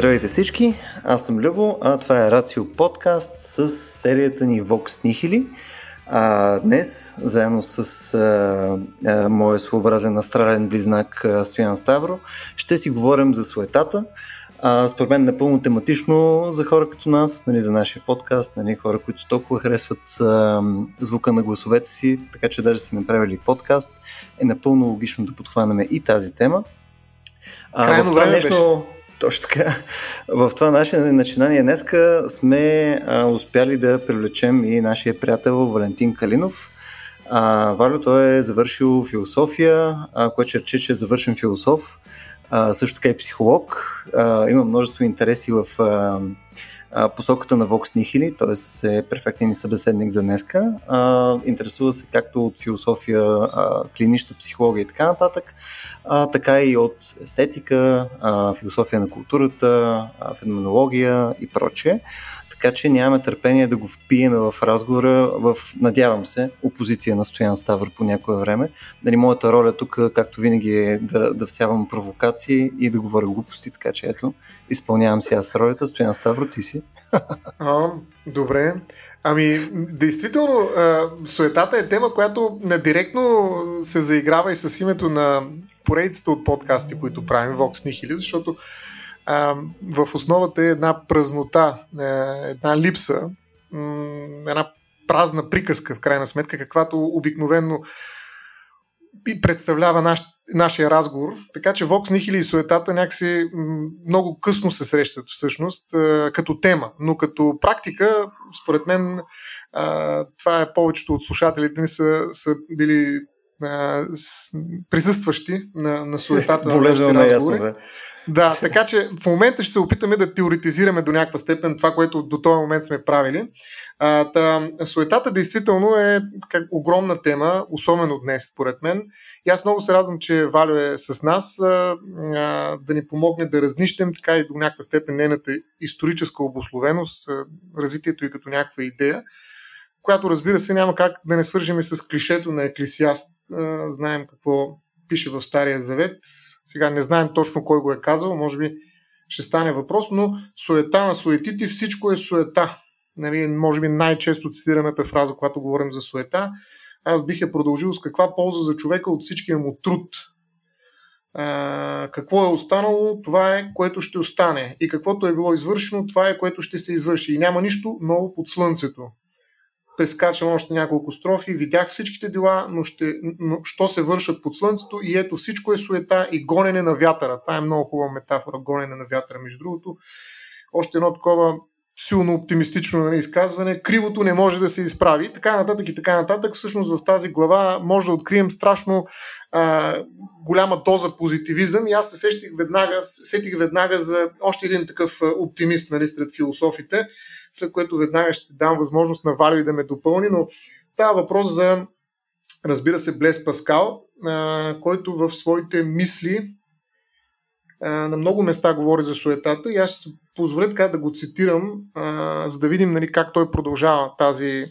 Здравейте всички, аз съм Любо, а това е Рацио подкаст с серията ни Vox Nihili. А, днес, заедно с а, а, моя своеобразен астрален близнак а, Стоян Ставро, ще си говорим за суетата. А, според мен напълно тематично за хора като нас, нали, за нашия подкаст, нали, хора, които толкова харесват а, звука на гласовете си, така че даже си направили подкаст, е напълно логично да подхванаме и тази тема. А, Крайно време нещо... беше точно така. В това наше начинание днеска сме а, успяли да привлечем и нашия приятел Валентин Калинов. А, Валю, той е завършил философия, а, което рече, че е завършен философ. А, също така и психолог. А, има множество интереси в а, посоката на Vox Nihili, т.е. е перфектен събеседник за днеска. Интересува се както от философия, клинична психология и така нататък, така и от естетика, философия на културата, феноменология и прочее. Така че нямаме търпение да го впиеме в разговора в, надявам се, опозиция на Стоян Ставър по някое време. Нали, моята роля тук, както винаги, е да, да всявам провокации и да говоря глупости, така че ето, изпълнявам си аз ролята. Стоян Ставро, ти си. А, добре. Ами, действително, суетата е тема, която директно се заиграва и с името на поредицата от подкасти, които правим, Vox Nihili, защото в основата е една празнота, е, една липса, една празна приказка, в крайна сметка, каквато обикновенно и представлява наш, нашия разговор. Така че Vox Nihili и суетата някакси много късно се срещат всъщност като тема, но като практика, според мен, това е повечето от слушателите ни са, са били присъстващи на, на суетата. Болезнено на ясно, да. Да, така че в момента ще се опитаме да теоретизираме до някаква степен това, което до този момент сме правили. А, та, суетата действително е как, огромна тема, особено днес, според мен. И аз много се радвам, че Валю е с нас а, а, да ни помогне да разнищем така и до някаква степен нейната историческа обословеност, а, развитието и като някаква идея, която разбира се няма как да не свържем и с клишето на Еклисиаст. А, знаем какво пише в Стария Завет. Сега не знаем точно кой го е казал, може би ще стане въпрос, но суета на суетите, всичко е суета. Нали, може би най-често цитираната фраза, когато говорим за суета, аз бих я продължил с каква полза за човека от всичкия му труд. А, какво е останало, това е което ще остане. И каквото е било извършено, това е което ще се извърши. И няма нищо ново под слънцето прескачам още няколко строфи, видях всичките дела, но, ще, но що се вършат под слънцето и ето всичко е суета и гонене на вятъра. Това е много хубава метафора, гонене на вятъра, между другото. Още едно такова силно оптимистично нали, изказване. Кривото не може да се изправи. Така нататък и така нататък. Всъщност в тази глава може да открием страшно а, голяма доза позитивизъм и аз се сетих веднага, сетих веднага за още един такъв оптимист нали, сред философите, след което веднага ще дам възможност на Валио да ме допълни, но става въпрос за, разбира се, Блес Паскал, а, който в своите мисли а, на много места говори за суетата и аз ще се позволя така да го цитирам, а, за да видим нали, как той продължава тази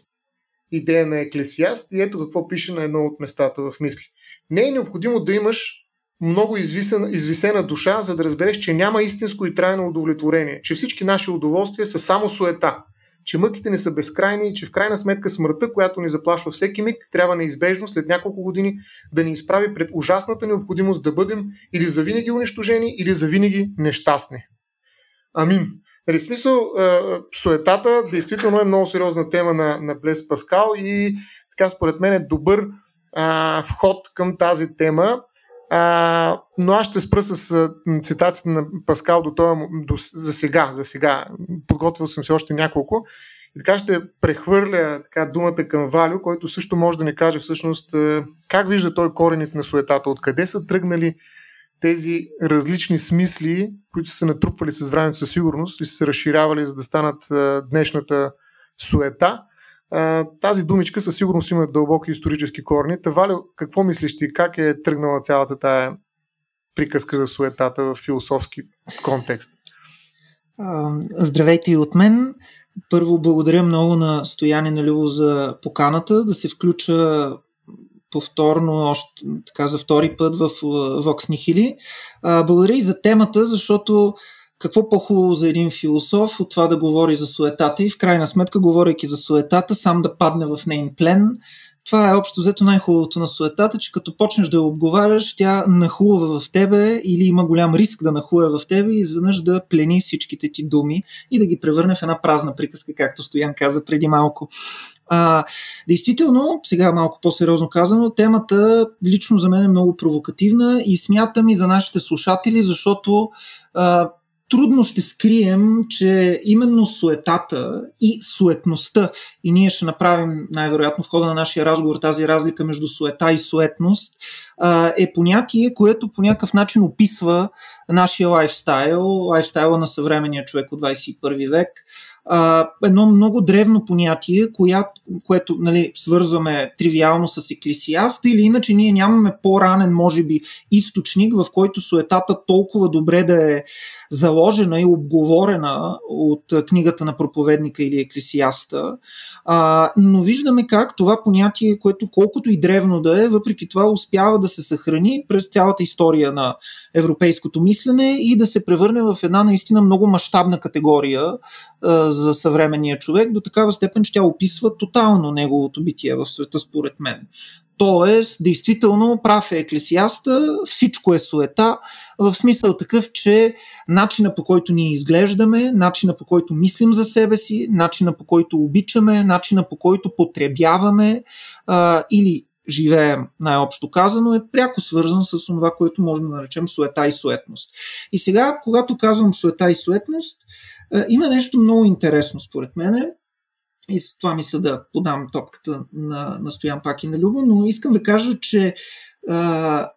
идея на Еклесиаст и ето какво пише на едно от местата в мисли. Не е необходимо да имаш много извисена, извисена душа, за да разбереш, че няма истинско и трайно удовлетворение, че всички наши удоволствия са само суета, че мъките не са безкрайни и че в крайна сметка смъртта, която ни заплашва всеки миг, трябва неизбежно след няколко години да ни изправи пред ужасната необходимост да бъдем или завинаги унищожени, или завинаги нещастни. Амин. Нали, смисъл, суетата действително е много сериозна тема на, на Блес Паскал и така според мен е добър а, вход към тази тема. А, но аз ще спра с цитатите на Паскал до това, до, за сега, за сега. Подготвил съм се още няколко. И така ще прехвърля така, думата към Валю, който също може да ни каже всъщност как вижда той корените на суетата, откъде са тръгнали тези различни смисли, които са натрупвали с времето със сигурност и са разширявали, за да станат днешната суета тази думичка със сигурност има дълбоки исторически корни. Та, Валю, какво мислиш ти? Как е тръгнала цялата тая приказка за суетата в философски контекст? Здравейте и от мен. Първо благодаря много на Стояне на Любо за поканата да се включа повторно, още така за втори път в Vox Nihili. Благодаря и за темата, защото какво по-хубаво за един философ от това да говори за суетата и в крайна сметка, говорейки за суетата, сам да падне в нейн плен. Това е общо взето най-хубавото на суетата, че като почнеш да я обговаряш, тя нахлува в тебе или има голям риск да нахлуе в тебе и изведнъж да плени всичките ти думи и да ги превърне в една празна приказка, както Стоян каза преди малко. А, действително, сега малко по-сериозно казано, темата лично за мен е много провокативна и смятам и за нашите слушатели, защото а, трудно ще скрием, че именно суетата и суетността, и ние ще направим най-вероятно в хода на нашия разговор тази разлика между суета и суетност, е понятие, което по някакъв начин описва нашия лайфстайл, лайфстайла на съвременния човек от 21 век, едно много древно понятие, коя, което нали, свързваме тривиално с еклесиаста или иначе ние нямаме по-ранен, може би, източник, в който суетата толкова добре да е заложена и обговорена от книгата на проповедника или еклесиаста. А, но виждаме как това понятие, което колкото и древно да е, въпреки това успява да се съхрани през цялата история на европейското мислене и да се превърне в една наистина много мащабна категория за съвременния човек, до такава степен, че тя описва тотално неговото битие в света, според мен. Тоест, действително, прав е еклесиаста, всичко е суета, в смисъл такъв, че начина по който ние изглеждаме, начина по който мислим за себе си, начина по който обичаме, начина по който потребяваме а, или живеем, най-общо казано, е пряко свързан с това, което можем да наречем суета и суетност. И сега, когато казвам суета и суетност, има нещо много интересно, според мен. И с това мисля да подам топката на, на Стоян пак и на Любо, но искам да кажа, че а,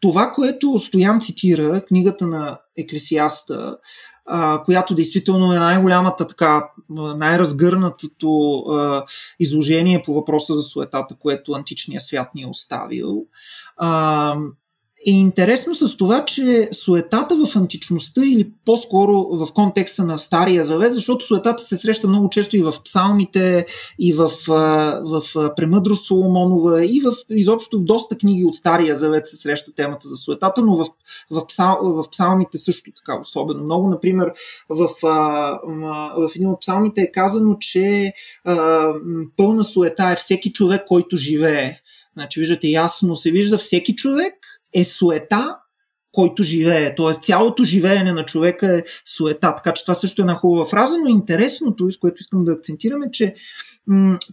това, което Стоян цитира, книгата на Еклесиаста, а, която действително е най-голямата така, най-разгърнатото а, изложение по въпроса за суетата, което античният свят ни е оставил. А, е интересно с това, че суетата в античността или по-скоро в контекста на Стария Завет, защото суетата се среща много често и в псалмите, и в, в Премъдрост Соломонова, и в, изобщо в доста книги от Стария Завет се среща темата за суетата, но в, в, псал, в псалмите също така особено много. Например, в, в един от псалмите е казано, че пълна суета е всеки човек, който живее. Значи, виждате, ясно се вижда всеки човек, е суета, който живее. Тоест цялото живеене на човека е суета. Така че това също е една хубава фраза, но интересното, с което искам да акцентираме, че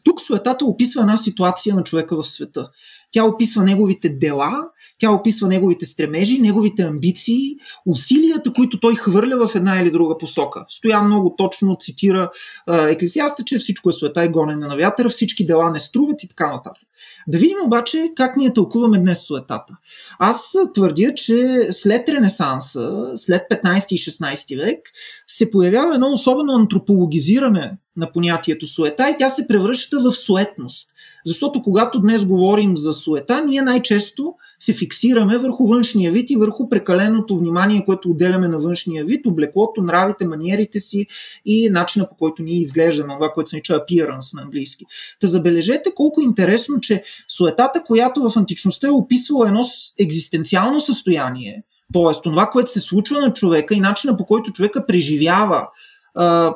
тук суетата описва една ситуация на човека в света. Тя описва неговите дела, тя описва неговите стремежи, неговите амбиции, усилията, които той хвърля в една или друга посока. Стоя много точно цитира Еклесиаста, че всичко е света и гонене на вятъра, всички дела не струват и така нататък. Да видим обаче как ние тълкуваме днес суетата. Аз твърдя, че след Ренесанса, след 15 и 16 век, се появява едно особено антропологизиране на понятието суета и тя се превръща в суетност. Защото когато днес говорим за суета, ние най-често се фиксираме върху външния вид и върху прекаленото внимание, което отделяме на външния вид, облеклото, нравите, маниерите си и начина по който ние изглеждаме, това, което се нарича appearance на английски. Та забележете колко е интересно, че суетата, която в античността е описвала едно екзистенциално състояние, т.е. това, което се случва на човека и начина по който човека преживява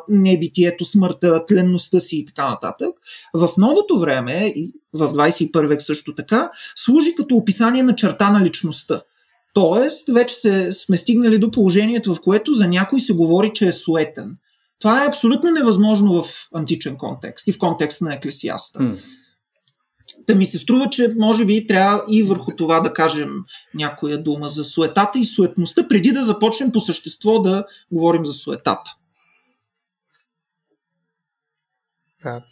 небитието, смъртта, тленността си и така нататък. В новото време, и в 21 век също така, служи като описание на черта на личността. Тоест, вече се, сме стигнали до положението, в което за някой се говори, че е суетен. Това е абсолютно невъзможно в античен контекст и в контекст на еклесиаста. Mm. Та ми се струва, че може би трябва и върху това да кажем някоя дума за суетата и суетността, преди да започнем по същество да говорим за суетата.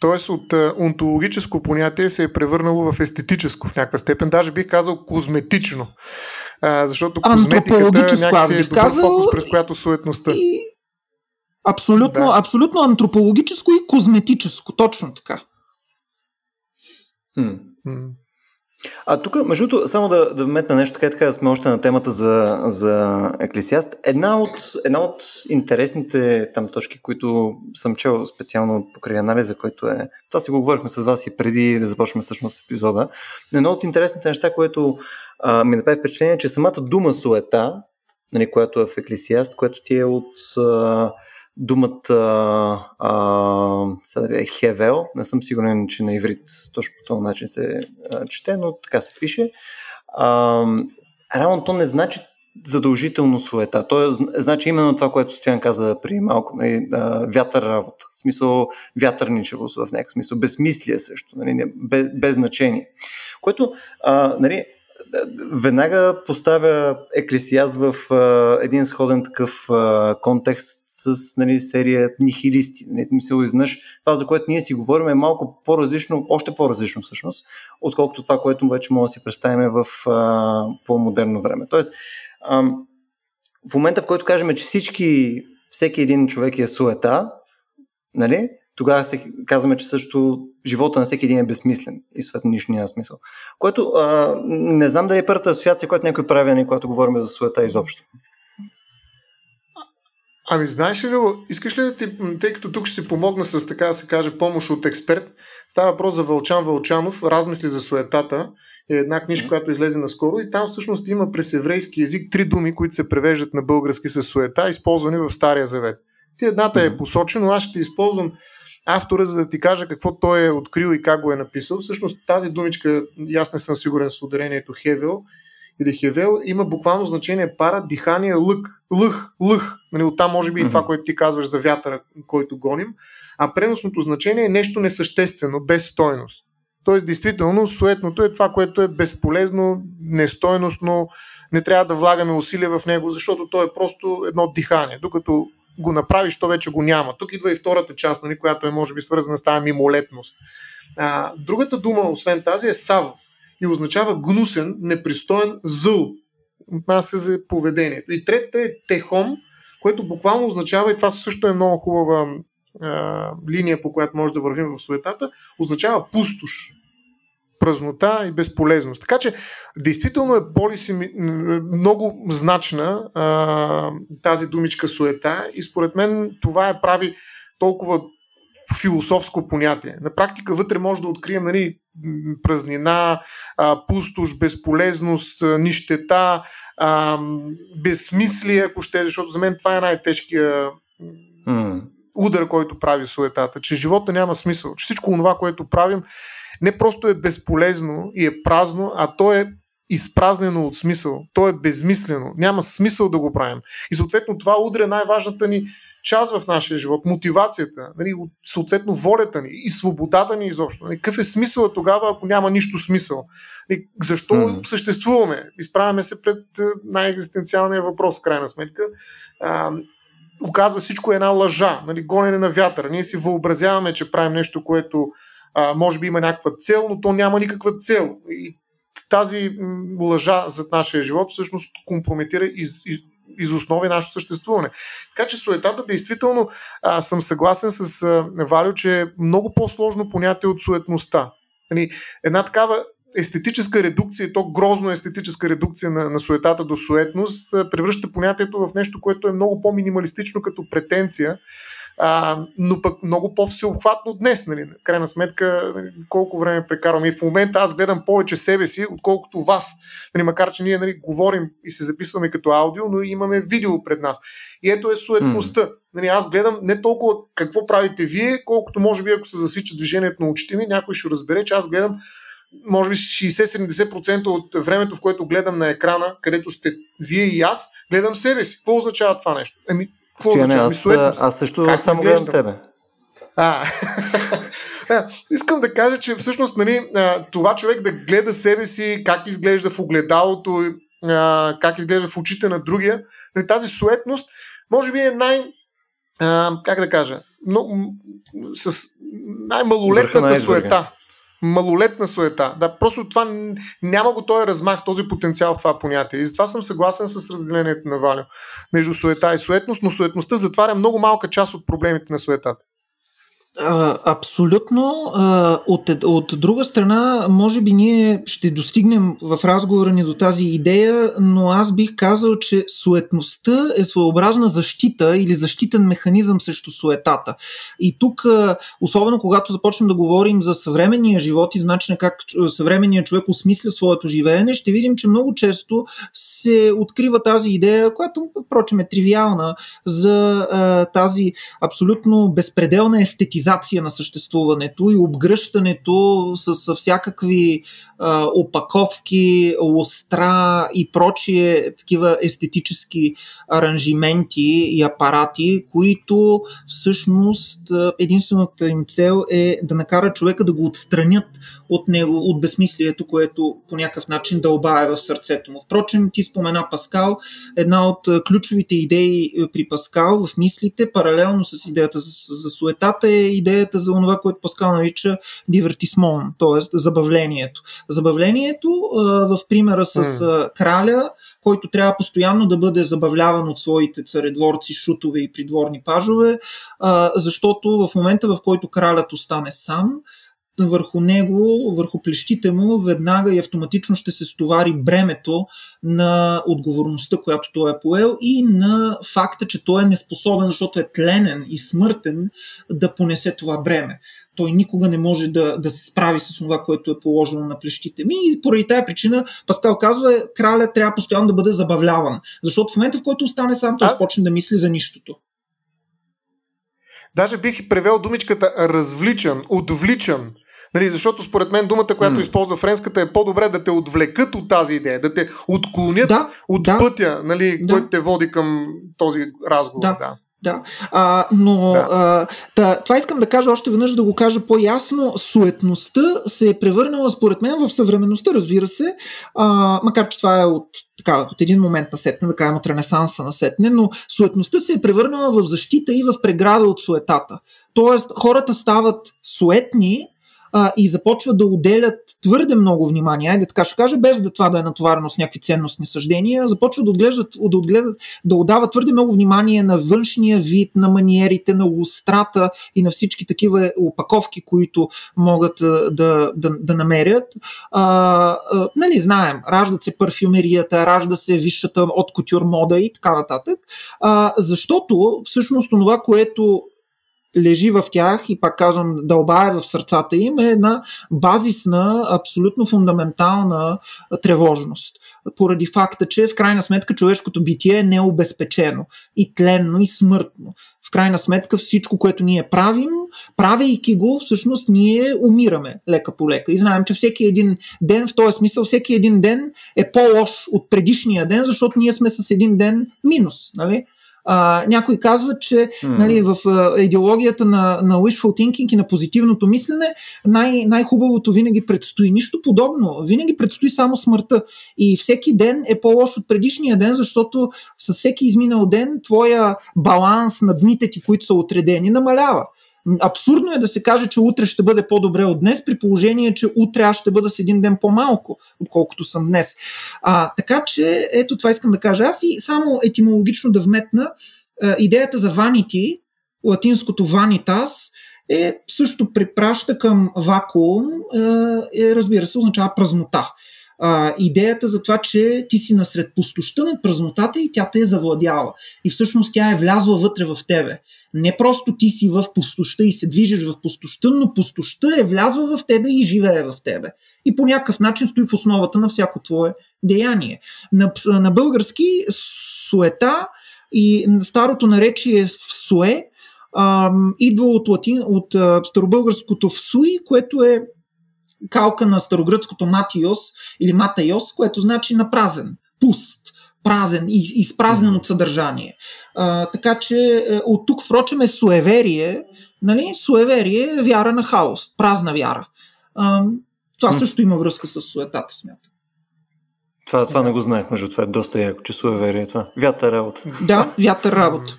Тоест от онтологическо понятие се е превърнало в естетическо в някаква степен, даже бих казал козметично. А, защото козметиката някакси е добър казал, фокус, през която суетността. И... Абсолютно, да. абсолютно антропологическо и козметическо, точно така. Хм. А тук, между другото, само да, да вметна нещо, така така сме още на темата за, за Еклесиаст. Една от, една от интересните там точки, които съм чел специално покрай анализа, който е... Това си го говорихме с вас и преди да започнем всъщност епизода. Едно от интересните неща, което а, ми направи впечатление, че самата дума суета нали, която е в Еклесиаст, което ти е от а, думата а, е Хевел. Не съм сигурен, че на иврит точно по този начин се а, чете, но така се пише. А, то не значи задължително суета. То е, значи именно това, което Стоян каза при малко, нали, вятър работа. В смисъл вятърничевост в някакъв смисъл, безмислие също, нали, без, без значение. Което а, нали, веднага поставя Еклесиаст в а, един сходен такъв а, контекст с нали, серия нихилисти. Нали, мисъл, изнъж, това, за което ние си говорим, е малко по-различно, още по-различно всъщност, отколкото това, което вече може да си представим в а, по-модерно време. Тоест, а, в момента, в който кажем, че всички, всеки един човек е суета, нали, тогава се казваме, че също живота на всеки един е безсмислен и съответно нищо няма смисъл. Което а, не знам дали е първата асоциация, която някой прави, а не когато говорим за суета изобщо. Ами, знаеш ли, искаш ли да ти, тъй като тук ще си помогна с така да се каже помощ от експерт, става въпрос за Вълчан Вълчанов, Размисли за суетата, е една книжка, която излезе наскоро и там всъщност има през еврейски язик три думи, които се превеждат на български с суета, използвани в Стария Завет. Ти едната е посочена, аз ще използвам автора, за да ти кажа какво той е открил и как го е написал. Всъщност тази думичка, аз не съм сигурен с ударението Хевел или Хевел, има буквално значение пара, дихание, лък, лъх, лъх. Нали, оттам може би mm-hmm. и това, което ти казваш за вятъра, който гоним. А преносното значение е нещо несъществено, без стойност. Тоест, действително, суетното е това, което е безполезно, нестойностно, не трябва да влагаме усилия в него, защото то е просто едно дихание. Докато го направиш, то вече го няма. Тук идва и втората част, нали, която е може би свързана с тази мимолетност. А, другата дума, освен тази, е сав и означава гнусен, непристоен, зъл. Отнася за поведението. И третата е техом, което буквално означава, и това също е много хубава а, линия, по която може да вървим в суетата, означава пустош празнота и безполезност. Така че, действително е полиси много значна а, тази думичка суета и според мен това е прави толкова философско понятие. На практика вътре може да открием нали, празнина, а, пустош, безполезност, нищета, а, безсмислие, ако ще, защото за мен това е най-тежкия mm. удар, който прави суетата, че живота няма смисъл, че всичко това, което правим не просто е безполезно и е празно, а то е изпразнено от смисъл. То е безмислено. Няма смисъл да го правим. И съответно това удря най-важната ни част в нашия живот, мотивацията, нали, съответно волята ни и свободата ни изобщо. Нали, какъв е смисъл тогава, ако няма нищо смисъл? Нали, защо mm. съществуваме? Изправяме се пред най-екзистенциалния въпрос, в крайна сметка. А, оказва всичко е една лъжа, нали, гонене на вятъра. Ние си въобразяваме, че правим нещо, което а, може би има някаква цел, но то няма никаква цел. И тази лъжа зад нашия живот всъщност компрометира из, из, из основи нашето съществуване. Така че суетата, действително, а, съм съгласен с а, Валю, че е много по-сложно понятие от суетността. Нали, една такава естетическа редукция, то грозно естетическа редукция на, на суетата до суетност, превръща понятието в нещо, което е много по-минималистично като претенция а, но пък много по-всеобхватно днес, нали, крайна сметка, нали, колко време прекарваме. И в момента аз гледам повече себе си, отколкото вас. Нали, макар, че ние нали, говорим и се записваме като аудио, но имаме видео пред нас. И ето е суетността. Mm. Нали, аз гледам не толкова какво правите вие, колкото може би ако се засича движението на очите ми, някой ще разбере, че аз гледам може би 60-70% от времето, в което гледам на екрана, където сте вие и аз, гледам себе си. Какво означава това нещо? Еми, Стояне, аз, аз също как само гледам тебе. А, искам да кажа, че всъщност нали, това човек да гледа себе си, как изглежда в огледалото, как изглежда в очите на другия, нали, тази суетност, може би е най- как да кажа, но, с най-малолетната суета малолетна суета. Да, просто това няма го този размах, този потенциал в това понятие. И затова съм съгласен с разделението на Валю между суета и суетност, но суетността затваря много малка част от проблемите на суетата. Абсолютно. От, от друга страна, може би ние ще достигнем в разговора ни до тази идея, но аз бих казал, че суетността е своеобразна защита или защитен механизъм срещу суетата. И тук, особено когато започнем да говорим за съвременния живот и за начина как съвременният човек осмисля своето живеене, ще видим, че много често се открива тази идея, която, впрочем, е тривиална, за тази абсолютно безпределна естетизация романтизация на съществуването и обгръщането с, всякакви а, опаковки, лостра и прочие такива естетически аранжименти и апарати, които всъщност единствената им цел е да накара човека да го отстранят от него, от безмислието, което по някакъв начин дълбае в сърцето му. Впрочем, ти спомена Паскал, една от ключовите идеи при Паскал в мислите, паралелно с идеята за, за суетата, е идеята за това, което Паскал нарича дивертисмон, т.е. забавлението. Забавлението в примера с mm. краля, който трябва постоянно да бъде забавляван от своите царедворци, шутове и придворни пажове, защото в момента, в който кралят остане сам, върху него, върху плещите му, веднага и автоматично ще се стовари бремето на отговорността, която той е поел и на факта, че той е неспособен, защото е тленен и смъртен да понесе това бреме. Той никога не може да, да се справи с това, което е положено на плещите ми. И поради тази причина Паскал казва, краля трябва постоянно да бъде забавляван. Защото в момента, в който остане сам, той ще почне да мисли за нищото. Даже бих превел думичката развличан, отвличан. Нали, защото според мен думата, която mm. използва френската е по-добре да те отвлекат от тази идея, да те отклонят да, от да, пътя, нали, да. който те води към този разговор. Да. да. Да, а, но да. А, та, това искам да кажа още веднъж, да го кажа по-ясно. Суетността се е превърнала, според мен, в съвременността, разбира се, а, макар че това е от, така, от един момент на сетне, да кажем от ренесанса на сетне, но суетността се е превърнала в защита и в преграда от суетата. Тоест, хората стават суетни, а, и започват да отделят твърде много внимание, айде така ще кажа, без да това да е натоварено с някакви ценностни съждения, започват да отглеждат, да, отгледат, да отдават твърде много внимание на външния вид, на маниерите, на лустрата и на всички такива опаковки, които могат да, да, да намерят. А, а, нали, знаем, раждат се парфюмерията, ражда се висшата от кутюр мода и така нататък, а, защото всъщност това, което лежи в тях и пак казвам, дълбае в сърцата им е една базисна, абсолютно фундаментална тревожност. Поради факта, че в крайна сметка човешкото битие е необезпечено и тленно и смъртно. В крайна сметка всичко, което ние правим, правейки го, всъщност ние умираме лека по лека. И знаем, че всеки един ден, в този смисъл, всеки един ден е по-лош от предишния ден, защото ние сме с един ден минус. Нали? А, някой казва, че mm. нали, в а, идеологията на, на wishful thinking и на позитивното мислене най- най-хубавото винаги предстои. Нищо подобно. Винаги предстои само смъртта. И всеки ден е по-лош от предишния ден, защото с всеки изминал ден твоя баланс на дните ти, които са отредени, намалява. Абсурдно е да се каже, че утре ще бъде по-добре от днес, при положение, че утре аз ще бъда с един ден по-малко, отколкото съм днес. А, така че, ето това искам да кажа. Аз и само етимологично да вметна а, идеята за vanity, латинското vanitas, е също препраща към вакуум, е, разбира се, означава празнота. А, идеята за това, че ти си насред пустощта над празнотата и тя те е завладяла. И всъщност тя е влязла вътре в тебе не просто ти си в пустоща и се движиш в пустоща, но пустоща е влязла в тебе и живее в тебе. И по някакъв начин стои в основата на всяко твое деяние. На, на български суета и старото наречие суе идва от, латин, от старобългарското всуи, което е калка на старогръцкото матиос или матайос, което значи на празен, пуст празен и изпразнен от съдържание. А, така че е, от тук, впрочем, е суеверие. Нали? Суеверие е вяра на хаос, празна вяра. А, това също има връзка с суетата, смятам. Това, това не го знаех, между това е доста яко, че суеверие това. Вятър работа. Да, вятър работа.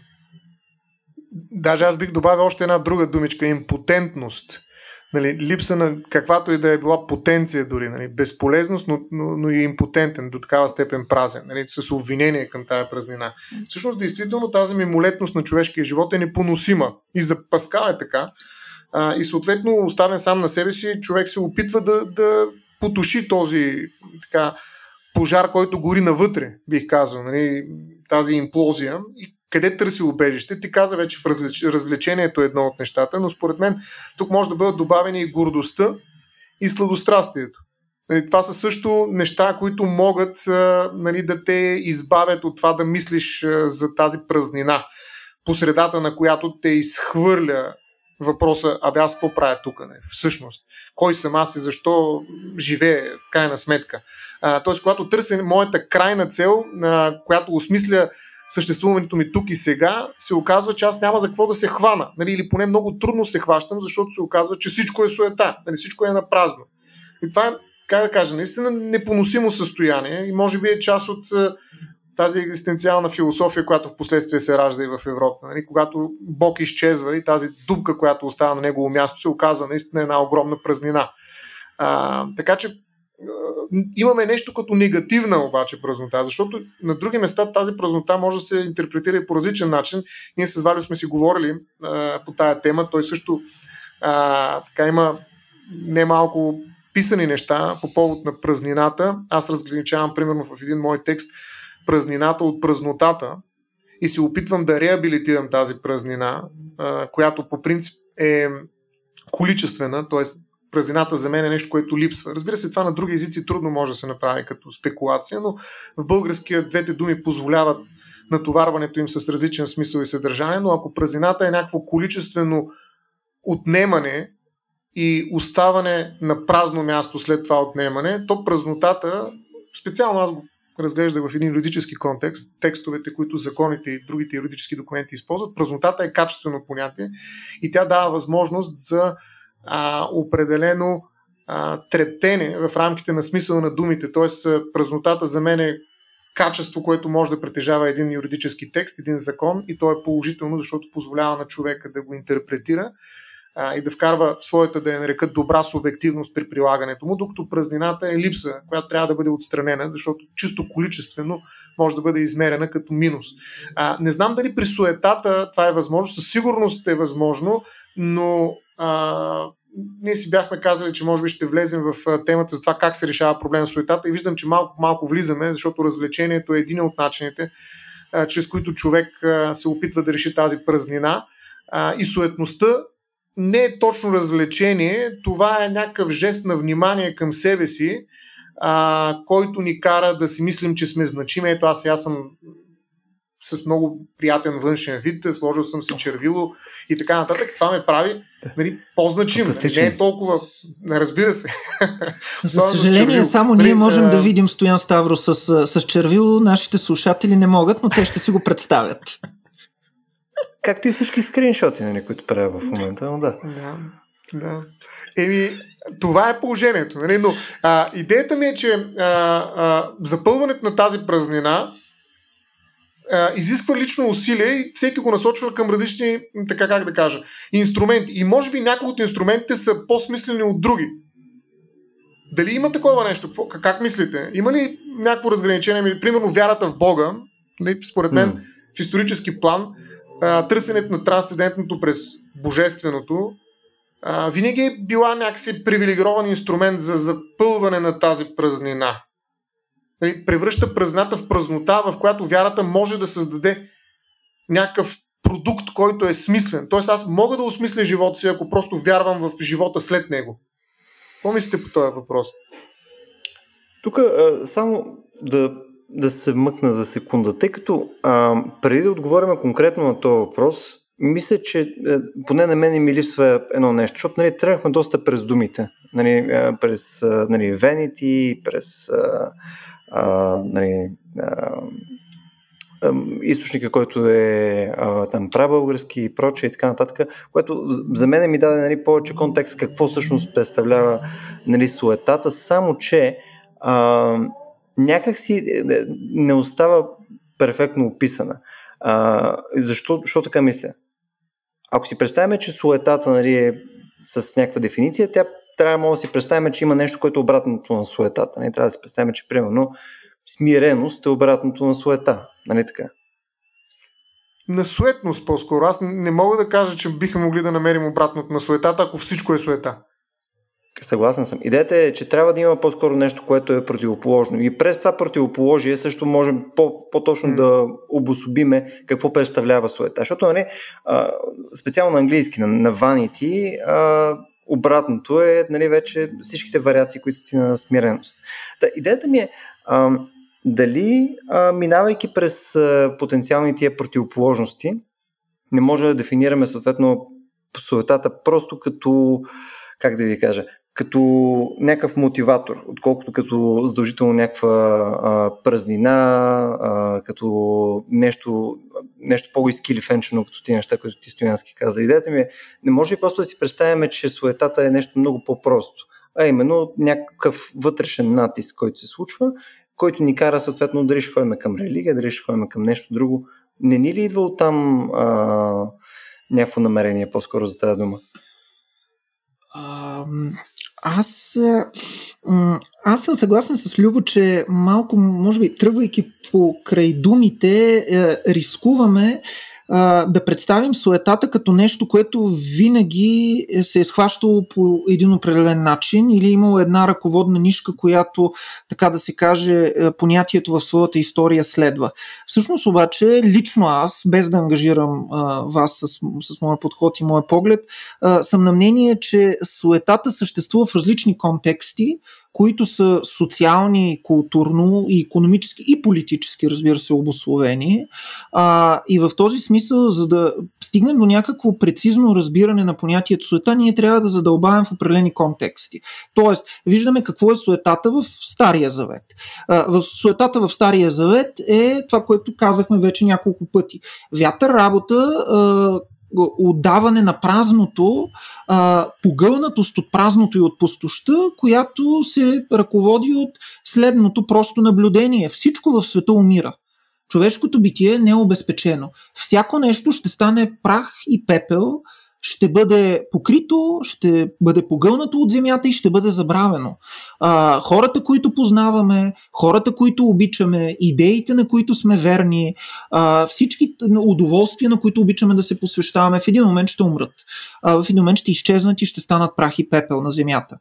Даже аз бих добавил още една друга думичка импотентност нали, липса на каквато и да е била потенция дори, нали, безполезност, но, но, но и импотентен, до такава степен празен, нали, с обвинение към тая празнина. Всъщност, действително, тази мимолетност на човешкия живот е непоносима. И за Паскал е така. А, и съответно, оставен сам на себе си, човек се опитва да, да потуши този така, пожар, който гори навътре, бих казал, нали, тази имплозия. И къде търси убежище? Ти каза вече в развлеч... развлечението е едно от нещата, но според мен тук може да бъдат добавени и гордостта и сладострастието. Нали, това са също неща, които могат нали, да те избавят от това да мислиш за тази празнина, по средата на която те изхвърля въпроса, абе аз какво правя тук, не? всъщност? Кой съм аз и защо живее в крайна сметка? Тоест, когато търся моята крайна цел, а, която осмисля съществуването ми тук и сега, се оказва, че аз няма за какво да се хвана. Нали? Или поне много трудно се хващам, защото се оказва, че всичко е суета. Нали? Всичко е на празно. И това е, как да кажа, наистина непоносимо състояние и може би е част от тази екзистенциална философия, която в последствие се ражда и в Европа. Нали? Когато Бог изчезва и тази дупка, която остава на негово място, се оказва наистина една огромна празнина. А, така че имаме нещо като негативна обаче празнота, защото на други места тази празнота може да се интерпретира и по различен начин. Ние с Валио сме си говорили а, по тая тема. Той също а, така има немалко писани неща по повод на празнината. Аз разграничавам, примерно, в един мой текст празнината от празнотата и се опитвам да реабилитирам тази празнина, а, която по принцип е количествена, т.е. празнината за мен е нещо, което липсва. Разбира се, това на други езици трудно може да се направи като спекулация, но в българския двете думи позволяват натоварването им с различен смисъл и съдържание, но ако празнината е някакво количествено отнемане и оставане на празно място след това отнемане, то празнотата, специално аз го разглежда в един юридически контекст, текстовете, които законите и другите юридически документи използват, празнотата е качествено понятие и тя дава възможност за а, определено а, трептене в рамките на смисъла на думите. Тоест, празнотата за мен е качество, което може да притежава един юридически текст, един закон и то е положително, защото позволява на човека да го интерпретира а, и да вкарва своята, да я нарекат, добра субективност при прилагането му, докато празнината е липса, която трябва да бъде отстранена, защото чисто количествено може да бъде измерена като минус. А, не знам дали при суетата това е възможно, със сигурност е възможно, но а, ние си бяхме казали, че може би ще влезем в темата за това как се решава проблем с суетата и виждам, че малко малко влизаме, защото развлечението е един от начините, а, чрез които човек а, се опитва да реши тази празнина. А, и суетността не е точно развлечение, това е някакъв жест на внимание към себе си, а, който ни кара да си мислим, че сме значими. Ето аз сега съм с много приятен външен вид, сложил съм си червило и така нататък. Това ме прави нали, по-значим. Не е толкова. Разбира се. За съжаление, само ние нали, можем да видим Стоян Ставро с, с червило. Нашите слушатели не могат, но те ще си го представят. Както и всички скриншоти, нали, които правя в момента, но да. Да, да. Еми, това е положението. Нали? Но а, идеята ми е, че а, а, запълването на тази празнина а, изисква лично усилие и всеки го насочва към различни, така как да кажа, инструменти. И може би някои от инструментите са по-смислени от други. Дали има такова нещо? Как мислите? Има ли някакво разграничение? Примерно вярата в Бога, нали, според мен, mm. в исторически план, а, търсенето на трансцендентното през божественото а, винаги е била някакси привилегирован инструмент за запълване на тази празнина. И превръща празната в празнота, в която вярата може да създаде някакъв продукт, който е смислен. Тоест аз мога да осмисля живота си, ако просто вярвам в живота след него. Какво мислите по този въпрос? Тук само да да се мъкна за секунда, тъй като а, преди да отговорим конкретно на този въпрос, мисля, че поне на мен ми липсва едно нещо, защото нали, тръгнахме доста през думите, нали, през нали, Vanity, през а, нали, а, източника, който е а, там прабългарски и прочее и така нататък, което за мен ми даде нали, повече контекст какво всъщност представлява нали, суетата, само че а, някак си е, е, не остава перфектно описана. А, защо, защо така мисля? Ако си представяме, че суетата нали, е с някаква дефиниция, тя трябва да си представим, че има нещо, което е обратното на суетата. Нали? Трябва да си представим, че примерно смиреност е обратното на суета. Нали така? на суетност по-скоро. Аз не мога да кажа, че бихме могли да намерим обратното на суетата, ако всичко е суета. Съгласен съм. Идеята е, че трябва да има по-скоро нещо, което е противоположно. И през това противоположие също можем по- по-точно mm. да обособиме какво представлява суета. Защото, нали, специално на английски, на, на vanity, обратното е нали, вече всичките вариации, които са на смиреност. Та, идеята ми е, а, дали а, минавайки през а, потенциални тия противоположности, не може да дефинираме съответно суетата просто като, как да ви кажа, като някакъв мотиватор, отколкото като задължително някаква а, празнина, а, като нещо, нещо по-изкилифенчено, като ти неща, които ти Стоянски каза. Идеята ми е, не може ли просто да си представяме, че суетата е нещо много по-просто, а именно някакъв вътрешен натиск, който се случва, който ни кара съответно дали ще ходим към религия, дали ще ходим към нещо друго. Не ни ли идва от там а, някакво намерение по-скоро за тази дума? Аз, аз съм съгласен с Любо, че малко, може би, тръгвайки по край думите, е, рискуваме да представим суетата като нещо, което винаги е се е схващало по един определен начин или имало една ръководна нишка, която, така да се каже, е, понятието в своята история следва. Всъщност обаче, лично аз, без да ангажирам вас с, с моя подход и моя поглед, съм на мнение, че суетата съществува в различни контексти, които са социални, културно и економически и политически, разбира се, обословени. А, и в този смисъл, за да стигнем до някакво прецизно разбиране на понятието суета, ние трябва да задълбавим в определени контексти. Тоест, виждаме какво е суетата в Стария завет. А, в суетата в Стария завет е това, което казахме вече няколко пъти. Вятър работа, а, отдаване на празното, а, погълнатост от празното и от пустоща, която се ръководи от следното просто наблюдение. Всичко в света умира. Човешкото битие не е обезпечено. Всяко нещо ще стане прах и пепел, ще бъде покрито, ще бъде погълнато от земята и ще бъде забравено. А, хората, които познаваме, хората, които обичаме, идеите, на които сме верни, а, всички удоволствия, на които обичаме да се посвещаваме, в един момент ще умрат. А, в един момент ще изчезнат и ще станат прах и пепел на земята.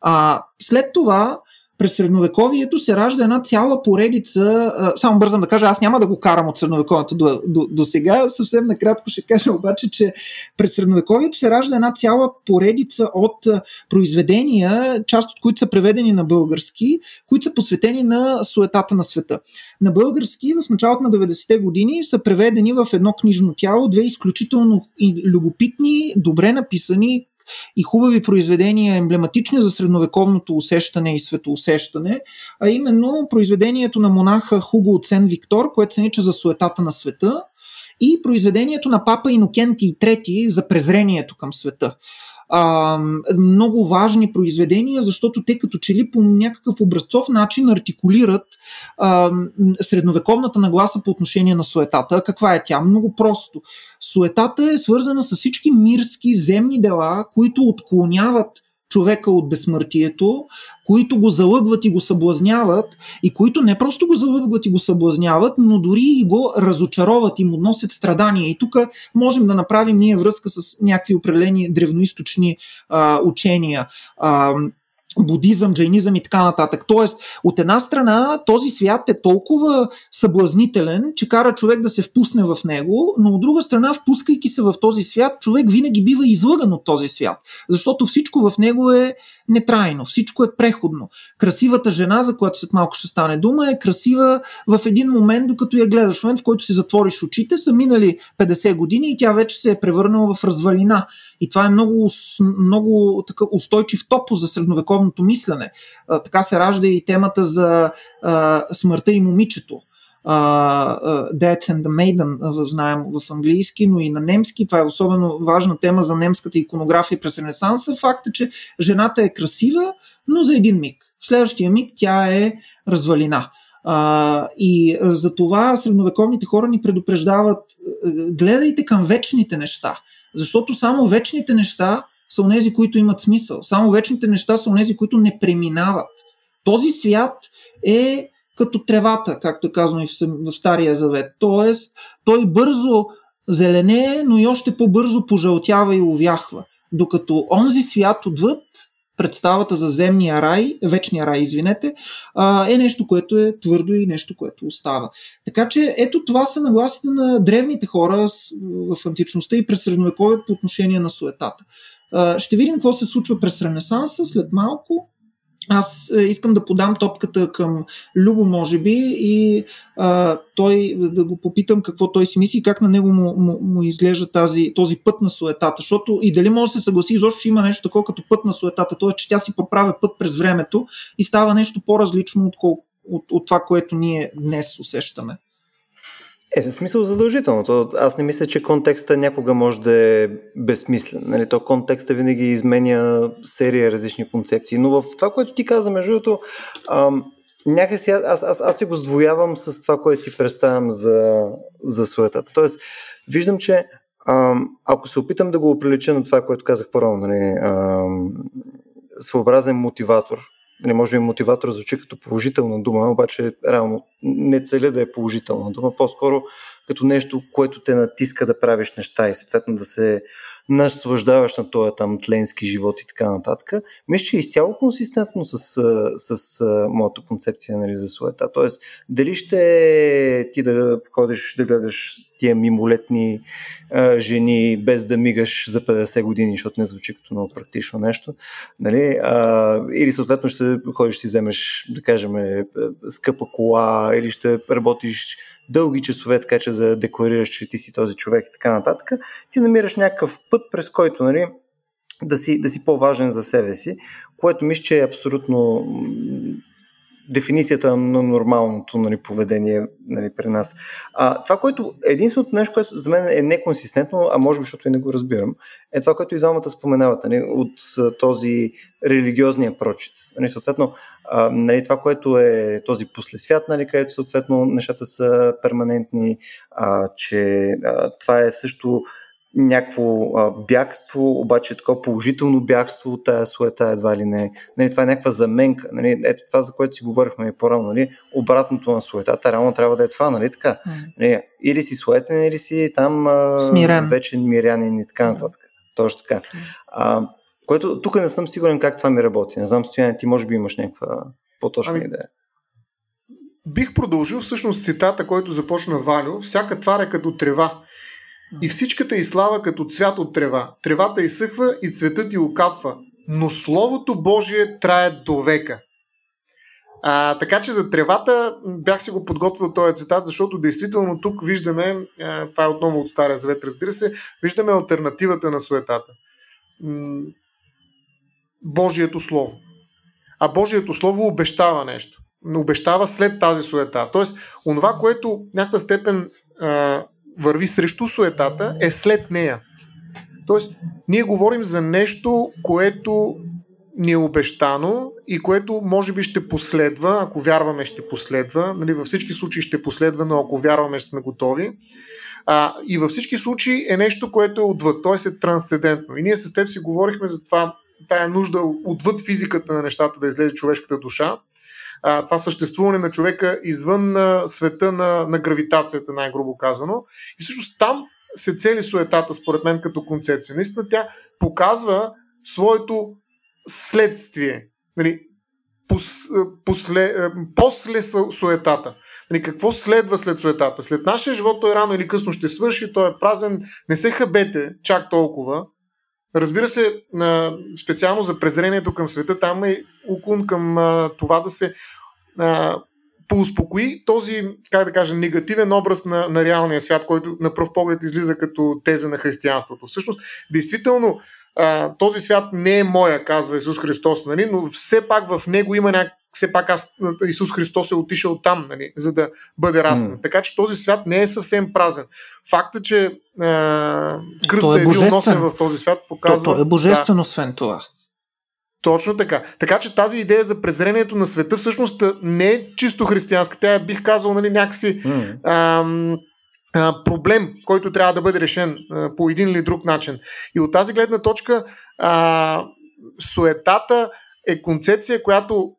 А, след това през средновековието се ражда една цяла поредица. Само бързам да кажа, аз няма да го карам от средновековието до, до, до сега. Съвсем накратко ще кажа обаче, че през средновековието се ражда една цяла поредица от произведения, част от които са преведени на български, които са посветени на суетата на света. На български в началото на 90-те години са преведени в едно книжно тяло две изключително любопитни, добре написани и хубави произведения, емблематични за средновековното усещане и светоусещане, а именно произведението на монаха Хуго от Сен Виктор, което се нарича за суетата на света, и произведението на папа Инокенти III за презрението към света а, много важни произведения, защото те като че ли по някакъв образцов начин артикулират а, средновековната нагласа по отношение на суетата. Каква е тя? Много просто. Суетата е свързана с всички мирски земни дела, които отклоняват човека от безсмъртието, които го залъгват и го съблазняват, и които не просто го залъгват и го съблазняват, но дори и го разочароват и му носят страдания. И тук можем да направим ние връзка с някакви определени древноисточни а, учения. А, будизъм, джайнизъм и така нататък. Тоест, от една страна, този свят е толкова съблазнителен, че кара човек да се впусне в него, но от друга страна, впускайки се в този свят, човек винаги бива излъган от този свят. Защото всичко в него е нетрайно, всичко е преходно. Красивата жена, за която след малко ще стане дума, е красива в един момент, докато я гледаш. В момент, в който си затвориш очите, са минали 50 години и тя вече се е превърнала в развалина. И това е много, много така, устойчив топос за средновековното мислене. А, така се ражда и темата за а, смъртта и момичето. Uh, Death and the Maiden, знаем в английски, но и на немски. Това е особено важна тема за немската иконография през Ренесанса. Факта, че жената е красива, но за един миг. В следващия миг тя е развалина. Uh, и за това средновековните хора ни предупреждават гледайте към вечните неща. Защото само вечните неща са онези, които имат смисъл. Само вечните неща са онези, които не преминават. Този свят е като тревата, както е казано и в Стария Завет. Тоест, той бързо зеленее, но и още по-бързо пожълтява и увяхва. Докато онзи свят отвъд, представата за земния рай, вечния рай, извинете, е нещо, което е твърдо и нещо, което остава. Така че ето това са нагласите на древните хора в античността и през средновековието по отношение на суетата. Ще видим какво се случва през Ренесанса след малко. Аз е, искам да подам топката към Любо, може би, и а, той да го попитам какво той си мисли и как на него му, му, му изглежда тази, този път на суетата. Защото и дали може да се съгласи изобщо, че има нещо такова като път на суетата, т.е. че тя си проправя път през времето и става нещо по-различно от, от, от това, което ние днес усещаме. Е, в смисъл задължително. Аз не мисля, че контекста някога може да е безсмислен. Нали? То контекста винаги изменя серия различни концепции. Но в това, което ти каза, между другото, някакси аз, аз, аз си го сдвоявам с това, което си представям за, за суетата. Тоест, виждам, че ам, ако се опитам да го оприлича на това, което казах първо, нали, ам, своеобразен мотиватор, не може би мотиватор звучи като положителна дума, обаче реално не целя да е положителна дума, по-скоро като нещо, което те натиска да правиш неща и съответно да се наслаждаваш на този там тленски живот и така нататък. Мисля, че е изцяло консистентно с, с, с моята концепция нали, за суета. Тоест, дали ще ти да ходиш да гледаш тия мимолетни а, жени без да мигаш за 50 години, защото не звучи като много практично нещо, нали? а, или съответно ще ходиш си вземеш, да кажем, е, скъпа кола, или ще работиш дълги часове, така че да декларираш, че ти си този човек и така нататък, ти намираш някакъв път, през който нали, да, си, да си по-важен за себе си, което мисля, че е абсолютно дефиницията на нормалното нали, поведение нали, при нас. А, това, което единственото нещо, което за мен е неконсистентно, а може би, защото и не го разбирам, е това, което и двамата споменават нали, от този религиозния прочит. Нали, съответно, а, нали, това, което е този послесвят, нали, където съответно нещата са перманентни, а, че а, това е също някакво а, бягство, обаче такова положително бягство от тази суета едва ли не. Нали, това е някаква заменка. Нали, ето това, за което си говорихме по-рано. Нали, обратното на суетата, реално трябва да е това, нали така? Нали, или си суетен, или си там а, Смирен. вече мирянин и така нататък. Точно така. А, което тук не съм сигурен как това ми работи. Не знам, Стоян, ти може би имаш някаква по-точна ами, идея. Бих продължил всъщност цитата, който започна Валю. Всяка твар е като трева. И всичката и слава като цвят от трева. Тревата изсъхва и цветът и окапва. Но Словото Божие трае до века. А, така че за тревата бях си го подготвил този цитат, защото действително тук виждаме, това е отново от Стария Завет, разбира се, виждаме альтернативата на суетата. Божието Слово. А Божието Слово обещава нещо. Обещава след тази суета. Тоест, онова, което в някаква степен а, върви срещу суетата, е след нея. Тоест, ние говорим за нещо, което ни е обещано и което може би ще последва, ако вярваме ще последва, нали, във всички случаи ще последва, но ако вярваме сме готови. А, и във всички случаи е нещо, което е отвъд, т.е. е трансцендентно. И ние с теб си говорихме за това, тая нужда отвъд физиката на нещата да излезе човешката душа. А, това съществуване на човека извън на света на, на гравитацията, най-грубо казано. И всъщност там се цели суетата, според мен, като концепция. Наистина тя показва своето следствие. Нали, пос, после, после суетата. Нали, какво следва след суетата? След нашия живот той рано или късно ще свърши, той е празен. Не се хабете чак толкова. Разбира се, специално за презрението към света, там е уклон към това да се поуспокои този, как да кажа, негативен образ на, на реалния свят, който на пръв поглед излиза като теза на християнството. Всъщност, действително, този свят не е моя, казва Исус Христос, нали? но все пак в него има все пак аз, Исус Христос е отишъл там, нали, за да бъде разпнат. Mm. Така че този свят не е съвсем празен. Факта, че е, кръстът е, е бил носен в този свят, показва... То, то е божествено, да, освен това. Точно така. Така че тази идея за презрението на света всъщност не е чисто християнска. Тя е, бих казал, нали, някакси mm. ам, а, проблем, който трябва да бъде решен а, по един или друг начин. И от тази гледна точка а, суетата е концепция, която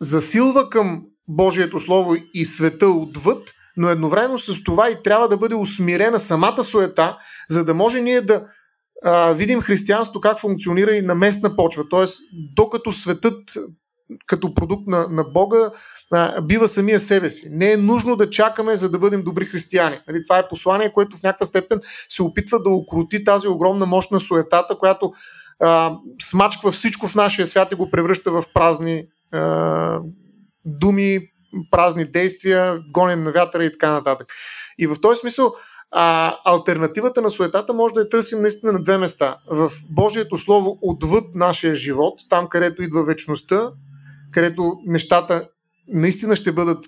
засилва към Божието Слово и света отвъд, но едновременно с това и трябва да бъде усмирена самата суета, за да може ние да а, видим християнство как функционира и на местна почва. Тоест, докато светът като продукт на, на Бога а, бива самия себе си. Не е нужно да чакаме, за да бъдем добри християни. Нали, това е послание, което в някаква степен се опитва да окрути тази огромна мощ на суетата, която а, смачква всичко в нашия свят и го превръща в празни думи, празни действия, гонен на вятъра и така нататък. И в този смисъл, а, альтернативата на суетата може да я търсим наистина на две места. В Божието Слово отвъд нашия живот, там където идва вечността, където нещата наистина ще бъдат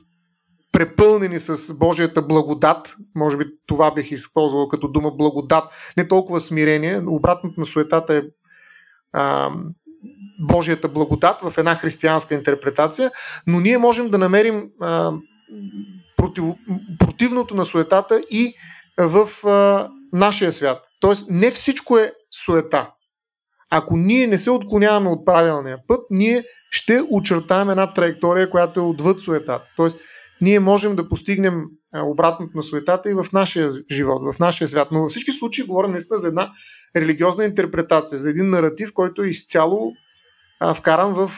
препълнени с Божията благодат. Може би това бих използвал като дума благодат. Не толкова смирение. Обратното на суетата е а, Божията благодат в една християнска интерпретация, но ние можем да намерим а, против, противното на суетата и в а, нашия свят. Тоест, не всичко е суета. Ако ние не се отклоняваме от правилния път, ние ще очертаем една траектория, която е отвъд суетата. Тоест, ние можем да постигнем обратното на суетата и в нашия живот, в нашия свят. Но във всички случаи говорим наистина за една религиозна интерпретация, за един наратив, който е изцяло а, вкаран в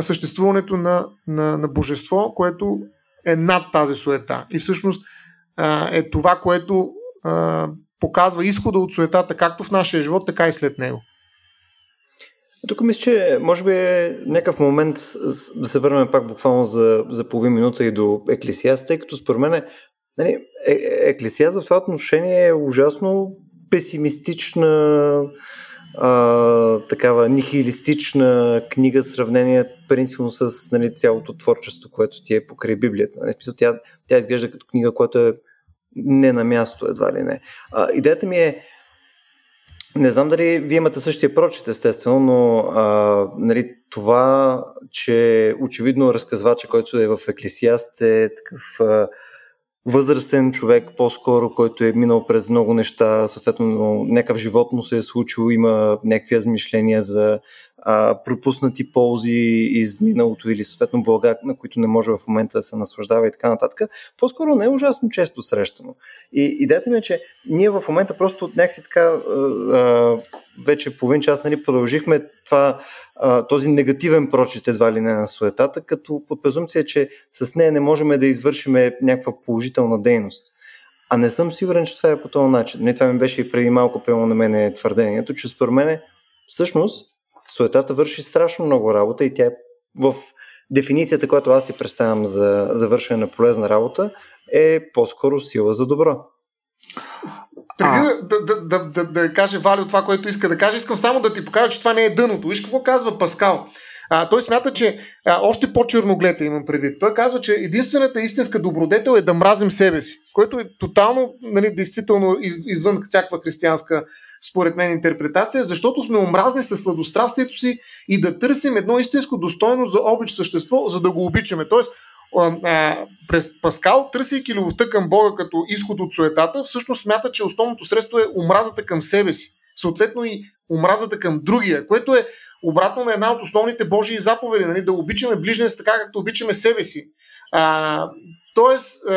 съществуването на, на, на божество, което е над тази суета. И всъщност е това, което показва изхода от суетата, както в нашия живот, така и след него. Тук мисля, че може би е някакъв момент да се върнем пак буквално за, за половин минута и до Еклесиаст, тъй като според мен нали, е, Еклесиаст в това отношение е ужасно песимистична а, такава нихилистична книга, сравнение принципно с нали, цялото творчество, което ти е покрай Библията. Нали, тя, тя изглежда като книга, която е не на място, едва ли не. А, идеята ми е, не знам дали вие имате същия прочит, естествено, но а, нали, това, че очевидно разказвача, който е в Еклесиаст, е такъв а, възрастен човек, по-скоро, който е минал през много неща, съответно някакъв живот му се е случил, има някакви размишления за а, пропуснати ползи из миналото или съответно блага, на които не може в момента да се наслаждава и така нататък, по-скоро не е ужасно често срещано. И идеята ми е, че ние в момента просто някакси така а, вече половин час нали, продължихме това, а, този негативен прочит едва ли не на суетата, като под презумпция, че с нея не можем да извършим някаква положителна дейност. А не съм сигурен, че това е по този начин. Не, нали, това ми беше и преди малко прямо на мен твърдението, че според мен всъщност суетата върши страшно много работа и тя е в дефиницията, която аз си представям за завършване на полезна работа, е по-скоро сила за добро. Преди да, да, да, да, да каже Валио това, което иска да каже, искам само да ти покажа, че това не е дъното. Виж какво казва Паскал. А, той смята, че а, още по-черноглета имам предвид. Той казва, че единствената истинска добродетел е да мразим себе си, което е тотално, нали, действително из, извън всякаква християнска според мен, интерпретация, защото сме омразни с сладострастието си и да търсим едно истинско достойно за обич същество, за да го обичаме. Тоест, през Паскал, търсейки любовта към Бога като изход от суетата, всъщност смята, че основното средство е омразата към себе си. Съответно и омразата към другия, което е обратно на една от основните Божии заповеди, нали, да обичаме ближния така, както обичаме себе си. А, тоест,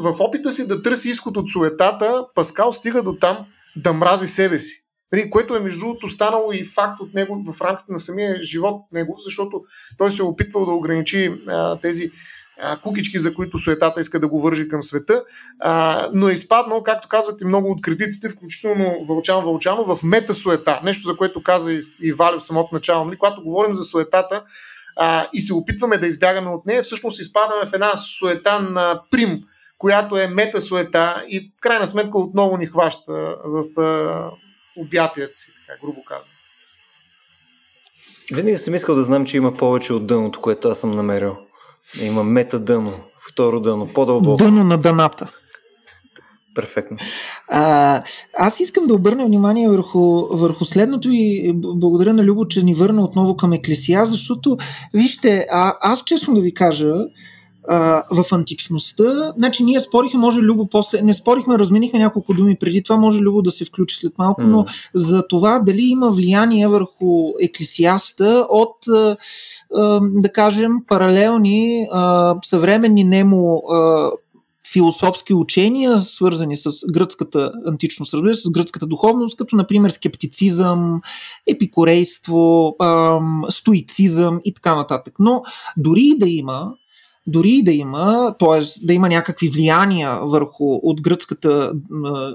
в опита си да търси изход от суетата, Паскал стига до там да мрази себе си. Нали, което е между другото станало и факт от него в рамките на самия живот негов, защото той се е опитвал да ограничи а, тези а, кукички, за които суетата иска да го вържи към света, а, но е изпаднал, както казват и много от критиците, включително Вълчан Вълчанов, в мета-суета. Нещо, за което каза и, и Валю в самото начало. Нали? Когато говорим за суетата а, и се опитваме да избягаме от нея, всъщност изпадаме в една суета на прим, която е мета-суета и в крайна сметка отново ни хваща в обятията си, така грубо казвам. Винаги съм искал да знам, че има повече от дъното, което аз съм намерил. Има мета дъно, второ дъно, по-дълбоко. Дъно на дъната. Перфектно. А, аз искам да обърна внимание върху, върху следното и благодаря на Любо, че ни върна отново към Еклесия, защото, вижте, а, аз честно да ви кажа, а, в античността. Значи ние спорихме, може Любо после, не спорихме, разменихме няколко думи преди това, може Любо да се включи след малко, mm. но за това дали има влияние върху еклесиаста от, а, а, да кажем, паралелни а, съвременни немо а, философски учения, свързани с гръцката античност, разбира с гръцката духовност, като например скептицизъм, епикорейство, стоицизъм и така нататък. Но дори да има, дори да има, т.е. да има някакви влияния върху, от гръцката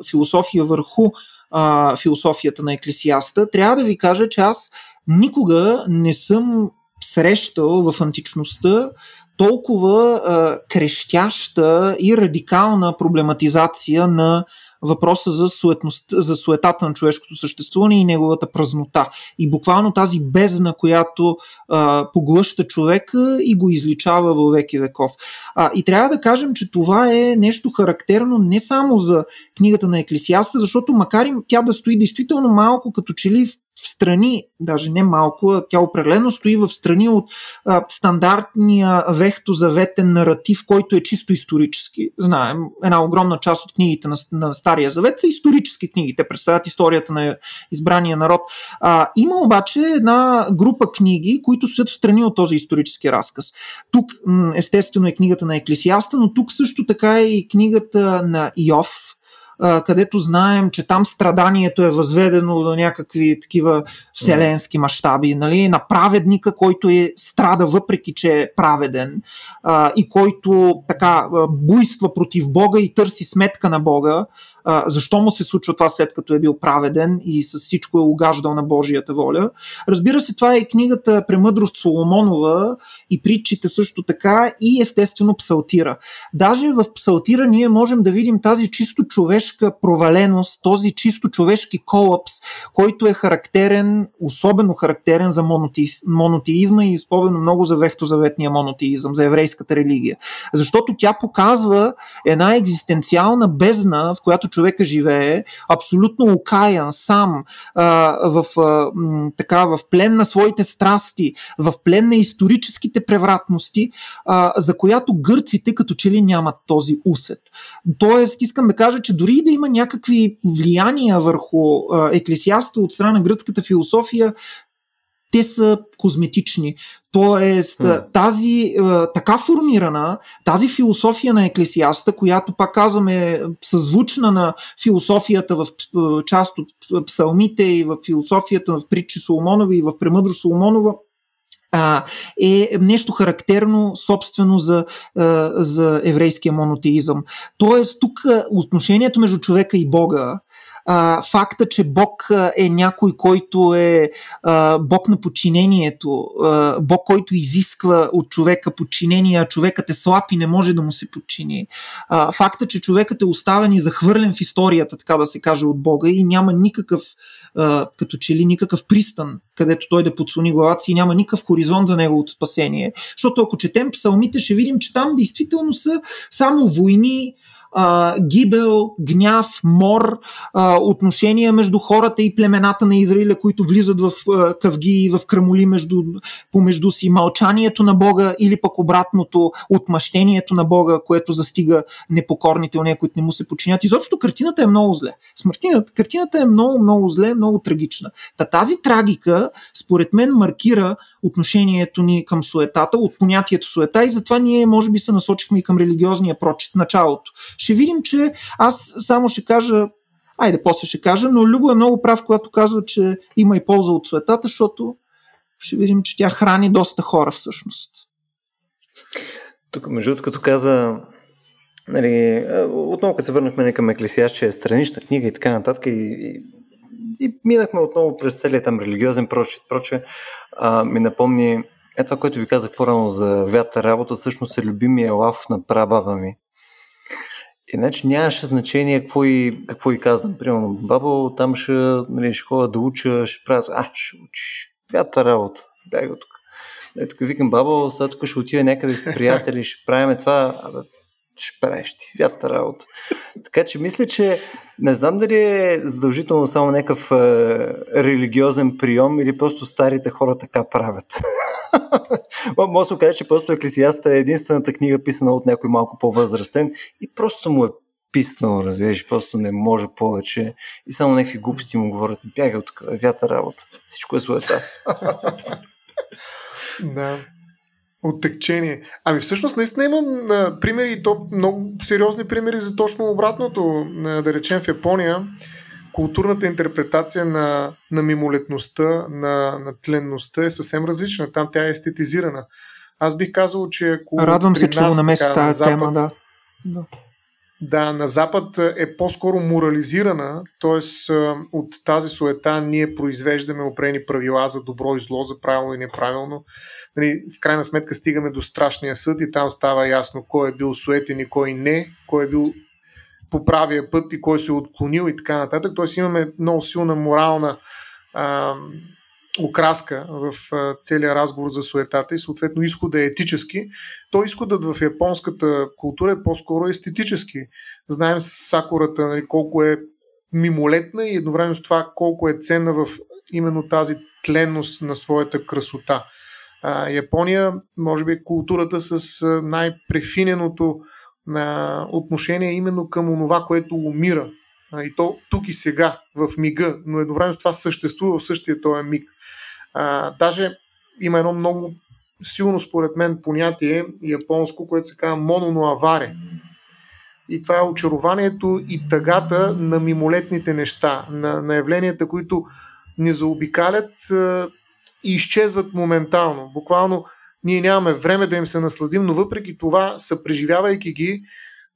философия върху а, философията на еклесиаста, трябва да ви кажа, че аз никога не съм срещал в античността толкова а, крещяща и радикална проблематизация на въпроса за, суетност, за суетата на човешкото съществуване и неговата празнота. И буквално тази бездна, която а, поглъща човека и го изличава във веки веков. А, и трябва да кажем, че това е нещо характерно не само за книгата на Еклесиаста, защото макар и тя да стои действително малко като че ли в в страни, даже не малко, тя определено стои в страни от а, стандартния вехтозаветен наратив, който е чисто исторически. Знаем, една огромна част от книгите на, на Стария завет са исторически книги. Те представят историята на избрания народ. А, има обаче една група книги, които стоят в страни от този исторически разказ. Тук, естествено, е книгата на Еклесиаста, но тук също така е и книгата на Иов, където знаем, че там страданието е възведено до някакви такива вселенски мащаби, нали? на праведника, който е страда въпреки, че е праведен и който така буйства против Бога и търси сметка на Бога, защо му се случва това след като е бил праведен и с всичко е угаждал на Божията воля. Разбира се, това е и книгата Премъдрост Соломонова и притчите също така и естествено Псалтира. Даже в Псалтира ние можем да видим тази чисто човешка проваленост, този чисто човешки колапс, който е характерен, особено характерен за монотеи, монотеизма и особено много за вехтозаветния монотеизъм, за еврейската религия. Защото тя показва една екзистенциална бездна, в която човека живее, абсолютно окаян, сам, а, в, а, така, в плен на своите страсти, в плен на историческите превратности, а, за която гърците като че ли нямат този усет. Тоест, искам да кажа, че дори да има някакви влияния върху еклесиаста от страна на гръцката философия, те са козметични. Тоест, mm. тази така формирана, тази философия на еклесиаста, която пак казваме съзвучна на философията в част от псалмите и в философията в притчи Соломонови и в премъдро Соломонова, е нещо характерно собствено за, за еврейския монотеизъм. Тоест, тук отношението между човека и Бога а, факта, че Бог е някой, който е а, Бог на подчинението, а, Бог, който изисква от човека подчинение, а човекът е слаб и не може да му се подчини. А, факта, че човекът е оставен и захвърлен в историята, така да се каже, от Бога и няма никакъв, а, като че ли никакъв пристан, където той да подслони главата си и няма никакъв хоризонт за неговото спасение. Защото ако четем псалмите, ще видим, че там действително са само войни, а, гибел, гняв, мор, а, отношения между хората и племената на Израиля, които влизат в а, къвги и в крамоли между, помежду си, мълчанието на Бога или пък обратното, отмъщението на Бога, което застига непокорните, нея, които не му се подчинят. Изобщо картината е много зле. Смъртината, картината е много, много зле, много трагична. Та тази трагика, според мен, маркира отношението ни към суетата, от понятието суета и затова ние може би се насочихме и към религиозния прочит началото. Ще видим, че аз само ще кажа Айде, после ще кажа, но Любо е много прав, когато казва, че има и полза от суетата, защото ще видим, че тя храни доста хора всъщност. Тук, между другото, като каза, нали, отново като се върнахме към Еклесиаст, че е странична книга и така нататък, и, и и минахме отново през целият там религиозен прочит, проче, а, ми напомни е това, което ви казах по-рано за вята работа, всъщност е любимия лав на прабаба ми. Иначе нямаше значение какво и, какво и казвам. Примерно, бабо, там ще, нали, ще ходя да уча, ще правя, а, ще учиш. Вята работа. Бягай тук. Е, тук викам, бабо, сега тук ще отида някъде с приятели, ще правим това. Абе, ще правиш ти вята работа. Така че мисля, че не знам дали е задължително само някакъв е, религиозен прием или просто старите хора така правят. Може да се каже, че просто Еклесиаста е единствената книга писана от някой малко по-възрастен и просто му е писнал, разбираш, просто не може повече и само някакви глупости му говорят, бяга от вята работа, всичко е суета. да. Оттекчение. Ами всъщност наистина имам а, примери, то много сериозни примери за точно обратното. А, да речем в Япония, културната интерпретация на, на мимолетността, на, на тленността е съвсем различна. Там тя е естетизирана. Аз бих казал, че ако. Радвам се, че го намеси тази тема, да. да. Да, на Запад е по-скоро морализирана, т.е. от тази суета ние произвеждаме опрени правила за добро и зло, за правилно и неправилно. Нали, в крайна сметка стигаме до страшния съд и там става ясно кой е бил суетен и кой не, кой е бил по правия път и кой се е отклонил и така нататък. Тоест имаме много силна морална а, окраска в целия разговор за суетата и съответно изхода е етически. То изходът в японската култура е по-скоро естетически. Знаем сакурата нали, колко е мимолетна и едновременно с това колко е ценна в именно тази тленност на своята красота. А, Япония, може би, е културата с най-префиненото на отношение именно към онова, което умира. И то тук и сега, в мига, но едновременно това съществува в същия този миг. А, даже има едно много силно, според мен, понятие японско, което се казва мононоаваре. И това е очарованието и тъгата на мимолетните неща, на, на явленията, които ни заобикалят и изчезват моментално. Буквално ние нямаме време да им се насладим, но въпреки това, съпреживявайки ги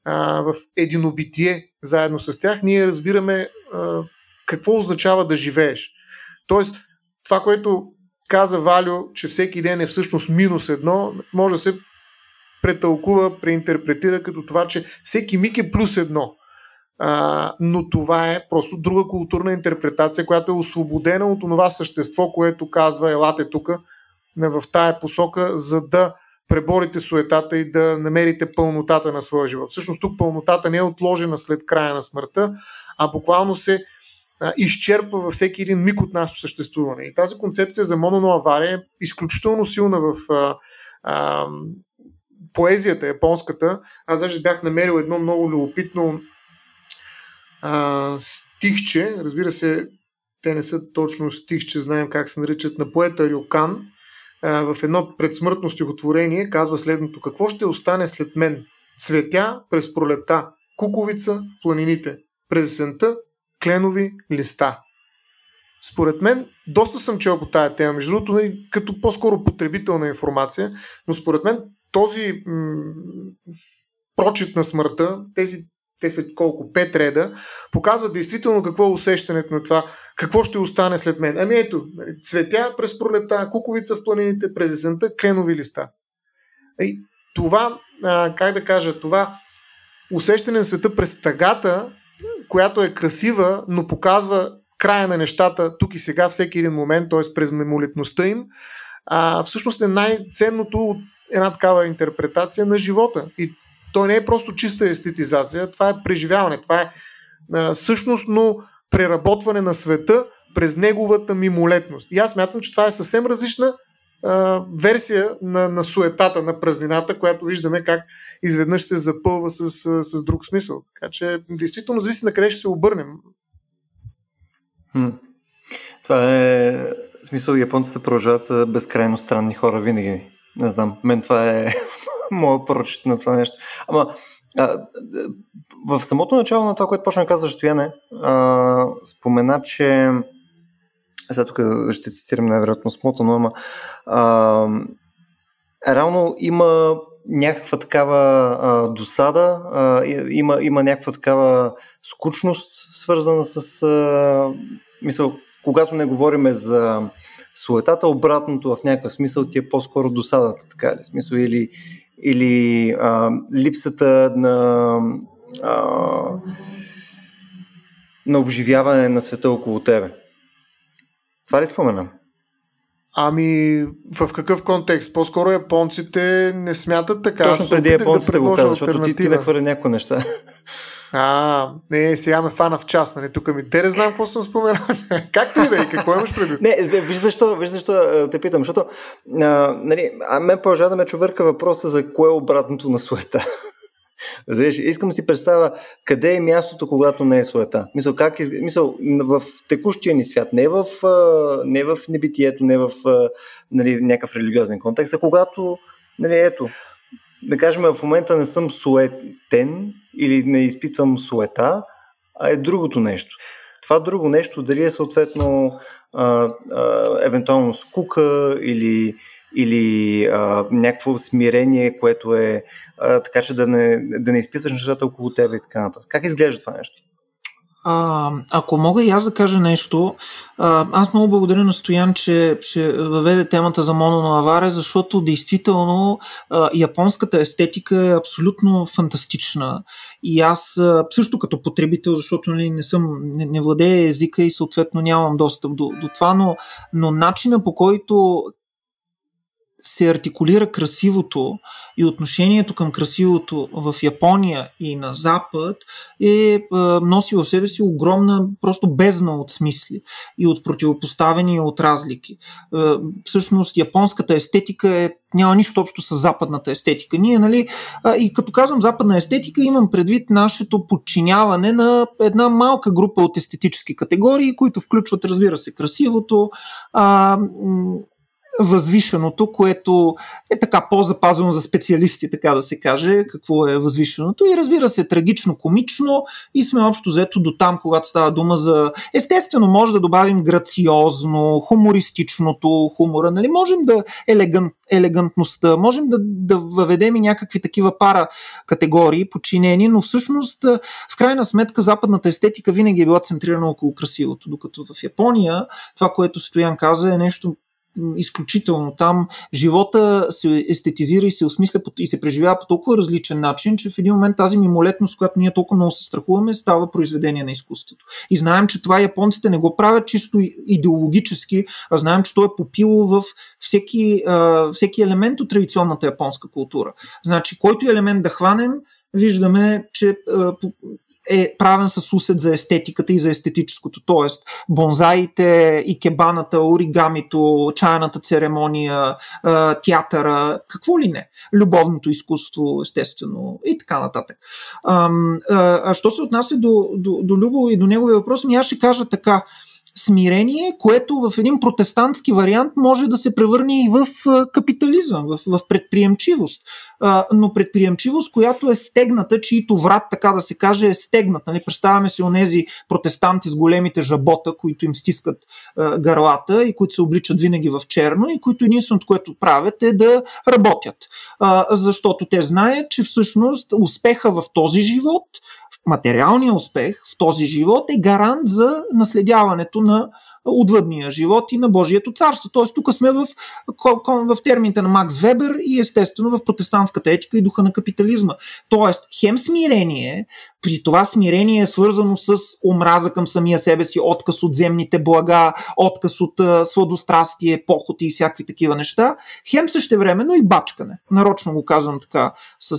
а, в единобитие заедно с тях, ние разбираме какво означава да живееш. Тоест, това, което каза Валю, че всеки ден е всъщност минус едно, може да се претълкува, преинтерпретира като това, че всеки миг е плюс едно. А, но това е просто друга културна интерпретация, която е освободена от това същество, което казва елате тук в тая посока, за да преборите суетата и да намерите пълнотата на своя живот. Всъщност тук пълнотата не е отложена след края на смъртта, а буквално се а, изчерпва във всеки един миг от нашето съществуване. И тази концепция за мононоавария е изключително силна в а, а, поезията японската. Аз даже бях намерил едно много любопитно а, стихче. Разбира се, те не са точно стихче, знаем как се наричат на поета Рюкан. В едно предсмъртно стихотворение казва следното. Какво ще остане след мен? Цветя през пролета, куковица в планините, през есента кленови листа. Според мен, доста съм чел по тая тема, между другото, нали, като по-скоро потребителна информация, но според мен този м- прочит на смъртта, тези те са колко, пет реда, показват действително какво е усещането на това, какво ще остане след мен. Ами ето, цветя през пролета, куковица в планините, през есента, кленови листа. И това, а, как да кажа, това усещане на света през тъгата, която е красива, но показва края на нещата тук и сега, всеки един момент, т.е. през мемолетността им, а, всъщност е най-ценното от една такава интерпретация на живота. И то не е просто чиста естетизация, това е преживяване, това е а, същностно преработване на света през неговата мимолетност. И аз мятам, че това е съвсем различна а, версия на, на суетата, на празнината, която виждаме как изведнъж се запълва с, с, друг смисъл. Така че, действително, зависи на къде ще се обърнем. Хм. Това е смисъл, японците продължават са безкрайно странни хора винаги. Не знам, мен това е моят прочит на това нещо. Ама, а, в самото начало на това, което почна да казва Стояне, спомена, че сега тук ще цитирам най-вероятно смотано, ама а, реално има някаква такава а, досада, а, има, има някаква такава скучност, свързана с а, мисъл, когато не говориме за суетата, обратното в някакъв смисъл ти е по-скоро досадата, така ли? Смисъл или, или а, липсата на а, на обживяване на света около тебе. Това ли споменам? Ами, в какъв контекст? По-скоро японците не смятат така. Точно преди японците да го казват, защото ти, ти да хвърля някои неща. А, не, сега ме фана в час, нали? Тук ми. Те не знам какво съм споменал. Както и да е, какво имаш предвид? Не, виж защо, виж защо те питам, защото а, нали, а мен продължава да ме човърка въпроса за кое е обратното на суета. Знаеш, искам си представя къде е мястото, когато не е суета. Мисъл, как из... Мисъл, в текущия ни свят, не в, не в небитието, не в нали, някакъв религиозен контекст, а когато Нали, ето, да кажем, в момента не съм суетен или не изпитвам суета, а е другото нещо. Това друго нещо, дали е съответно а, а, евентуално скука или, или а, някакво смирение, което е а, така, че да не, да не изпиташ нещата около тебе и така нататък. Как изглежда това нещо? А, ако мога и аз да кажа нещо, а, аз много благодаря на Стоян, че, че въведе темата за Моно на Аваре, защото действително а, японската естетика е абсолютно фантастична. И аз а, също като потребител, защото не, нали, не съм, не, не владея езика и съответно нямам достъп до, до това, но, но начина по който се артикулира красивото и отношението към красивото в Япония и на Запад е, носи в себе си огромна просто бездна от смисли и от противопоставени от разлики. Всъщност японската естетика е няма нищо общо с западната естетика. Ние, нали, и като казвам западна естетика, имам предвид нашето подчиняване на една малка група от естетически категории, които включват, разбира се, красивото, възвишеното, което е така по-запазено за специалисти, така да се каже, какво е възвишеното. И разбира се, трагично, комично и сме общо взето до там, когато става дума за... Естествено, може да добавим грациозно, хумористичното, хумора, нали? Можем да елегант, елегантността, можем да, да въведем и някакви такива пара категории, подчинени, но всъщност в крайна сметка западната естетика винаги е била центрирана около красивото, докато в Япония това, което Стоян каза е нещо изключително. Там живота се естетизира и се осмисля и се преживява по толкова различен начин, че в един момент тази мимолетност, която ние толкова много се страхуваме, става произведение на изкуството. И знаем, че това японците не го правят чисто идеологически, а знаем, че то е попило в всеки, всеки елемент от традиционната японска култура. Значи, който елемент да хванем, виждаме, че е правен с усет за естетиката и за естетическото. Тоест, бонзаите, икебаната, оригамито, чайната церемония, театъра, какво ли не. Любовното изкуство, естествено, и така нататък. А, а що се отнася до, до, до Любо и до неговия въпрос, ми аз ще кажа така смирение, което в един протестантски вариант може да се превърне и в капитализъм, в, в предприемчивост. Но предприемчивост, която е стегната, чието врат, така да се каже, е стегната. Нали, представяме си онези протестанти с големите жабота, които им стискат гърлата и които се обличат винаги в черно и които единственото, което правят е да работят. Защото те знаят, че всъщност успеха в този живот – материалният успех в този живот е гарант за наследяването на отвъдния живот и на Божието царство. Тоест, тук сме в, в термините на Макс Вебер и естествено в протестантската етика и духа на капитализма. Тоест, хем смирение, при това смирение е свързано с омраза към самия себе си, отказ от земните блага, отказ от сладострастие, похоти и всякакви такива неща, хем същевременно и бачкане. Нарочно го казвам така с,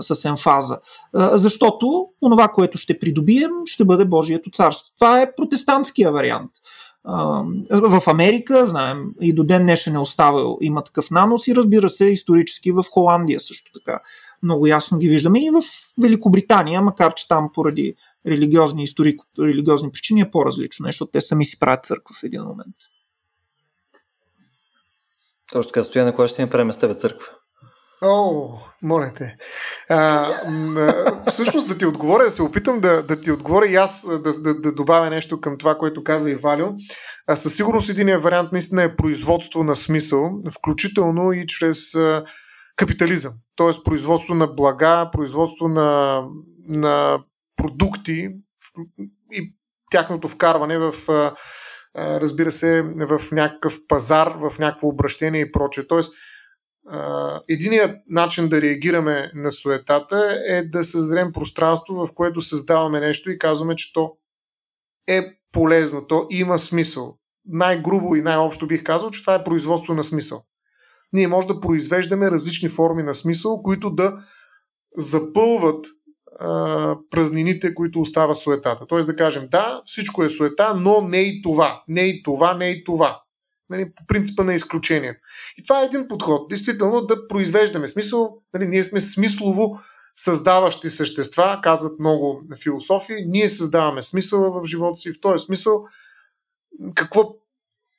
с емфаза. Защото онова, което ще придобием, ще бъде Божието царство. Това е протестантския вариант в Америка, знаем, и до ден днешен е оставил, има такъв нанос и разбира се, исторически в Холандия също така. Много ясно ги виждаме и в Великобритания, макар че там поради религиозни историк, религиозни причини е по-различно, защото те сами си правят църква в един момент. Точно така, стоя на кога ще си направим с тебе църква? О, моля те. А, всъщност да ти отговоря, да се опитам да, да ти отговоря и аз да, да, да добавя нещо към това, което каза и Валио. А, със сигурност единият вариант наистина е производство на смисъл, включително и чрез а, капитализъм. Тоест производство на блага, производство на, на продукти и тяхното вкарване в разбира се, в някакъв пазар, в някакво обращение и прочее. Тоест, единият начин да реагираме на суетата е да създадем пространство, в което създаваме нещо и казваме, че то е полезно, то има смисъл. Най-грубо и най-общо бих казал, че това е производство на смисъл. Ние може да произвеждаме различни форми на смисъл, които да запълват а, празнините, които остава суетата. Тоест да кажем, да, всичко е суета, но не и това, не и това, не и това нали, по принципа на изключението. И това е един подход. Действително да произвеждаме смисъл. Нали, ние сме смислово създаващи същества, казват много философии. Ние създаваме смисъл в живота си. В този смисъл какво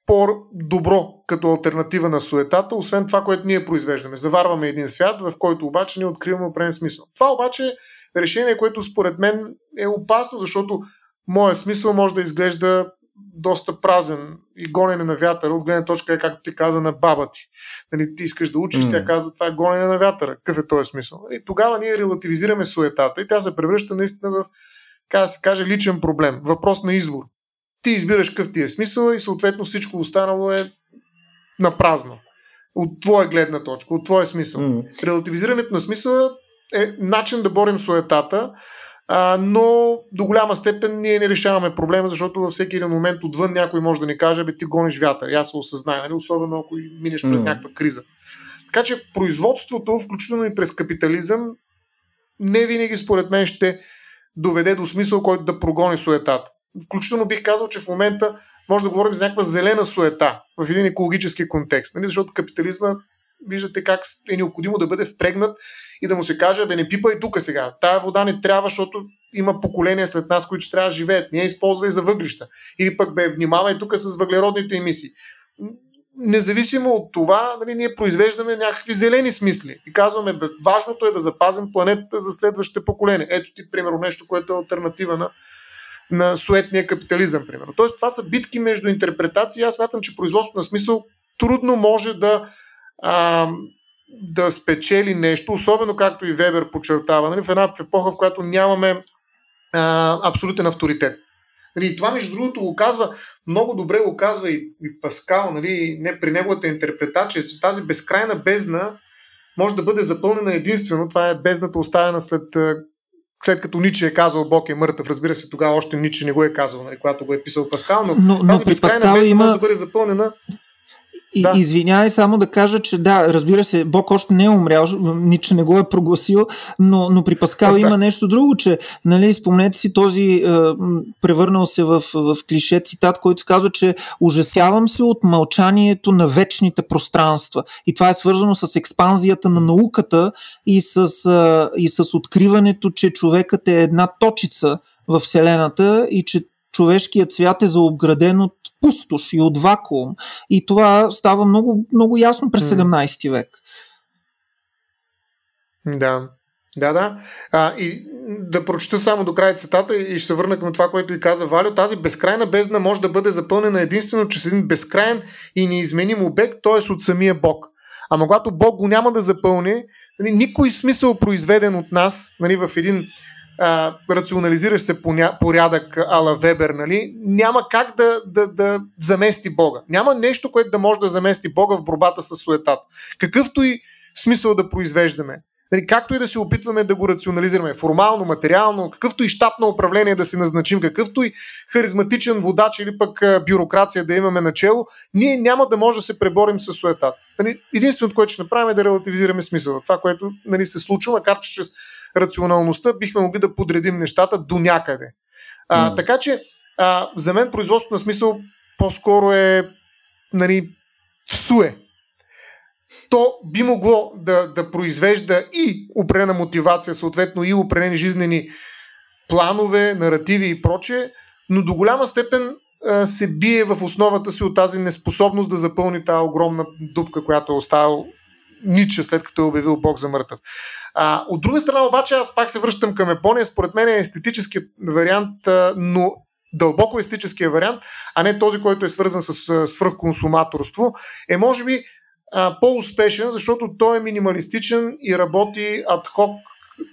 по-добро като альтернатива на суетата, освен това, което ние произвеждаме. Заварваме един свят, в който обаче ние откриваме определен смисъл. Това обаче е решение, което според мен е опасно, защото моят смисъл може да изглежда доста празен и гонене на вятъра, от гледна точка е, както ти каза, на баба ти. Нали, ти искаш да учиш, mm. тя каза, това е гонене на вятъра. Какъв е този смисъл? И тогава ние релативизираме суетата и тя се превръща наистина в, как да се каже, личен проблем. Въпрос на избор. Ти избираш какъв ти е смисъл и съответно всичко останало е на празно. От твоя гледна точка, от твоя смисъл. Mm. Релативизирането на смисъла е начин да борим суетата, а, но до голяма степен ние не решаваме проблема, защото във всеки един момент отвън някой може да ни каже, бе ти гониш вятър. аз се осъзная, нали? особено ако минеш през mm. някаква криза. Така че производството, включително и през капитализъм, не винаги според мен ще доведе до смисъл, който да прогони суетата. Включително бих казал, че в момента може да говорим за някаква зелена суета в един екологически контекст, нали? защото капитализма виждате как е необходимо да бъде впрегнат и да му се каже, бе не пипай тук сега. Тая вода не трябва, защото има поколения след нас, които ще трябва да живеят. Не я използвай за въглища. Или пък бе, внимавай тук с въглеродните емисии. Независимо от това, нали, ние произвеждаме някакви зелени смисли и казваме, бе, важното е да запазим планетата за следващите поколения. Ето ти, примерно, нещо, което е альтернатива на, на суетния капитализъм, примерно. Тоест, това са битки между интерпретации. Аз смятам, че производството на смисъл трудно може да а, да спечели нещо, особено както и Вебер подчертава, нали, в една епоха, в която нямаме а, абсолютен авторитет. Нали, това, между другото, го казва, много добре го казва и, и Паскал, нали, не при неговата интерпретация, че тази безкрайна бездна може да бъде запълнена единствено. Това е бездната оставена след, след като Ниче е казал Бог е мъртъв. Разбира се, тогава още Ниче не го е казал, нали, когато го е писал Паскал, но, но, но тази при безкрайна Паскал бездна има... може да бъде запълнена и, да. Извинявай само да кажа, че да, разбира се, Бог още не е умрял, ниче не го е прогласил, но, но при Паскал да, има нещо друго, че, нали, спомнете си този е, превърнал се в, в клише цитат, който казва, че ужасявам се от мълчанието на вечните пространства. И това е свързано с експанзията на науката и с, е, и с откриването, че човекът е една точица в Вселената и че човешкият свят е заобграден от пустош и от вакуум. И това става много, много ясно през 17 век. Да. Да, да. А, и да прочета само до края цитата и ще се върна към това, което и каза Валио. Тази безкрайна бездна може да бъде запълнена единствено чрез един безкрайен и неизменим обект, т.е. от самия Бог. Ама когато Бог го няма да запълни, нали, никой смисъл произведен от нас нали, в един рационализираш се порядък ала Вебер, нали, няма как да, да, да замести Бога. Няма нещо, което да може да замести Бога в борбата с суетата. Какъвто и смисъл да произвеждаме. Нали, както и да се опитваме да го рационализираме, формално, материално, какъвто и щаб на управление да си назначим, какъвто и харизматичен водач или пък бюрокрация да имаме начало, ние няма да може да се преборим с суетата. Нали, единственото, което ще направим е да релативизираме смисъла. Това, което нали, се случва, макар че чрез рационалността бихме могли да подредим нещата до някъде. А, mm. Така че а, за мен производството на смисъл по-скоро е нали, всуе. То би могло да, да произвежда и определена мотивация, съответно и определени жизнени планове, наративи и прочее, но до голяма степен се бие в основата си от тази неспособност да запълни тази огромна дупка, която е оставил Ниче, след като е обявил Бог за мъртъв. А, от друга страна обаче, аз пак се връщам към Япония. Според мен е естетически вариант, но дълбоко естетическия вариант, а не този, който е свързан с свръхконсуматорство, е може би а, по-успешен, защото той е минималистичен и работи адхок,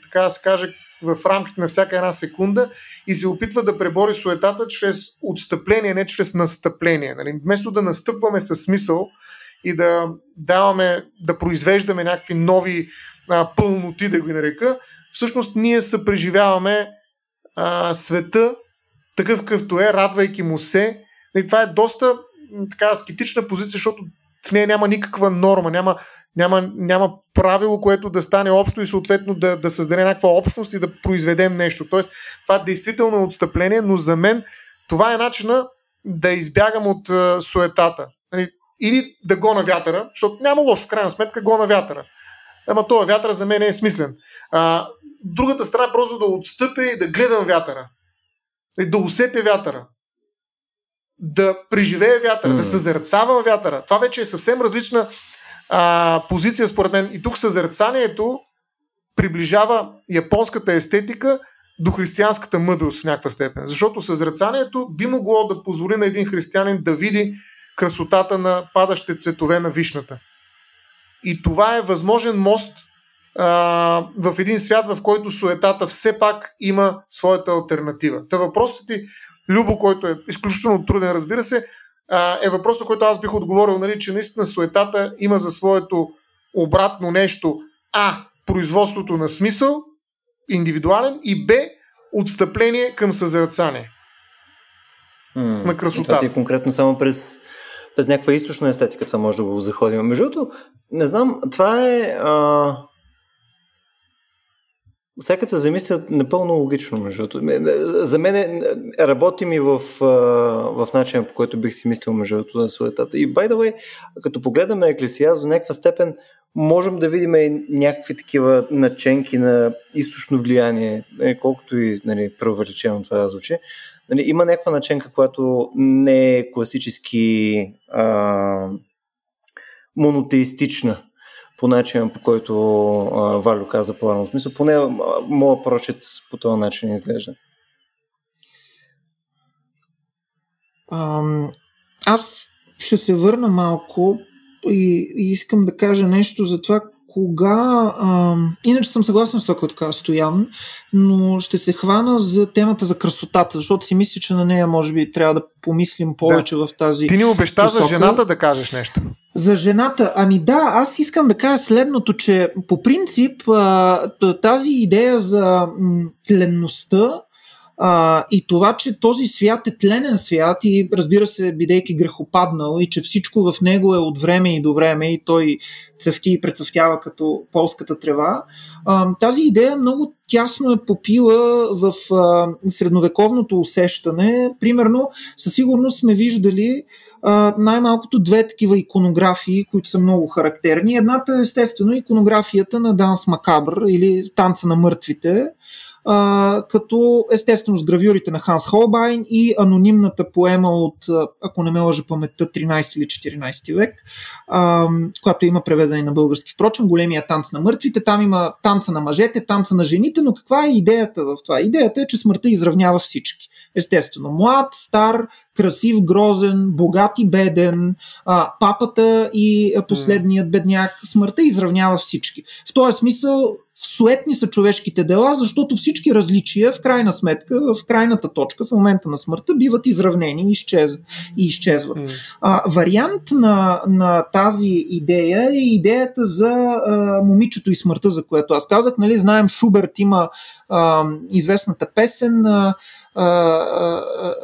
така да се каже, в рамките на всяка една секунда и се опитва да пребори суетата чрез отстъпление, не чрез настъпление. Нали? Вместо да настъпваме със смисъл, и да даваме, да произвеждаме някакви нови а, пълноти, да го нарека, всъщност ние съпреживяваме а, света такъв какъвто е, радвайки му се. И това е доста така аскетична позиция, защото в нея няма никаква норма, няма, няма, няма правило, което да стане общо и съответно да, да създаде някаква общност и да произведем нещо. Тоест, това е действително отстъпление, но за мен това е начина да избягам от суетата. Или да го на вятъра, защото няма лошо, в крайна сметка го на вятъра. Ама този вятър за мен е смислен. А, другата страна просто да отстъпя и да гледам вятъра. И да усетя вятъра. да преживее вятъра, mm. да съзерцава вятъра. Това вече е съвсем различна а, позиция според мен. И тук съзерцанието приближава японската естетика до християнската мъдрост в някаква степен. Защото съзрецанието би могло да позволи на един християнин да види красотата на падащите цветове на вишната. И това е възможен мост а, в един свят, в който суетата все пак има своята альтернатива. Та въпросът ти, Любо, който е изключително труден, разбира се, а, е въпросът, който аз бих отговорил, нали, че наистина суетата има за своето обратно нещо А. Производството на смисъл, индивидуален и Б. Отстъпление към съзерцание hmm. на красота. Това ти е конкретно само през, през някаква източна естетика, това може да го заходим. Между другото, не знам, това е... А... Всяка се замисля напълно логично, между другото. За мен е, работим и в, в начина, по който бих си мислил между другото на суетата. И, by the way, като погледаме Еклесиаз до някаква степен, можем да видим и някакви такива наченки на източно влияние, е, колкото и нали, преувеличено това звучи. Нали, има някаква наченка, която не е класически а, монотеистична по начина, по който а, Валю каза по-рано. В смисъл, поне моят прочет по този начин изглежда. Аз ще се върна малко и искам да кажа нещо за това кога... А, иначе съм съгласен с това, което каза Стоян, но ще се хвана за темата за красотата, защото си мисля, че на нея може би трябва да помислим повече да. в тази Ти ни обеща посока. за жената да кажеш нещо. За жената, ами да, аз искам да кажа следното, че по принцип тази идея за тленността а, и това, че този свят е тленен свят и разбира се, бидейки грехопаднал и че всичко в него е от време и до време и той цъфти и прецъфтява като полската трева, а, тази идея много тясно е попила в а, средновековното усещане. Примерно, със сигурност сме виждали а, най-малкото две такива иконографии, които са много характерни. Едната е естествено иконографията на Данс Макабър или Танца на мъртвите, като естествено с гравюрите на Ханс Холбайн и анонимната поема от, ако не ме лъжа паметта, 13 или 14 век, а, която има преведена на български. Впрочем, големия танц на мъртвите, там има танца на мъжете, танца на жените, но каква е идеята в това? Идеята е, че смъртта изравнява всички. Естествено, млад, стар, красив, грозен, богат и беден, а, папата и последният бедняк. Смъртта изравнява всички. В този смисъл суетни са човешките дела, защото всички различия в крайна сметка, в крайната точка, в момента на смъртта, биват изравнени и, изчез... и изчезват. А, вариант на, на тази идея е идеята за а, момичето и смъртта, за което аз казах. Нали, знаем, Шуберт има а, известната песен а,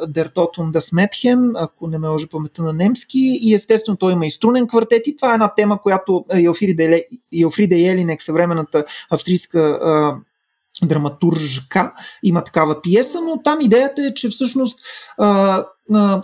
Дертотун да Сметхен, ако не ме лъжа паметта на немски. И естествено той има и струнен квартет и това е една тема, която Елфрида Елинек, съвременната австрийска драматуржка, има такава пиеса, но там идеята е, че всъщност а,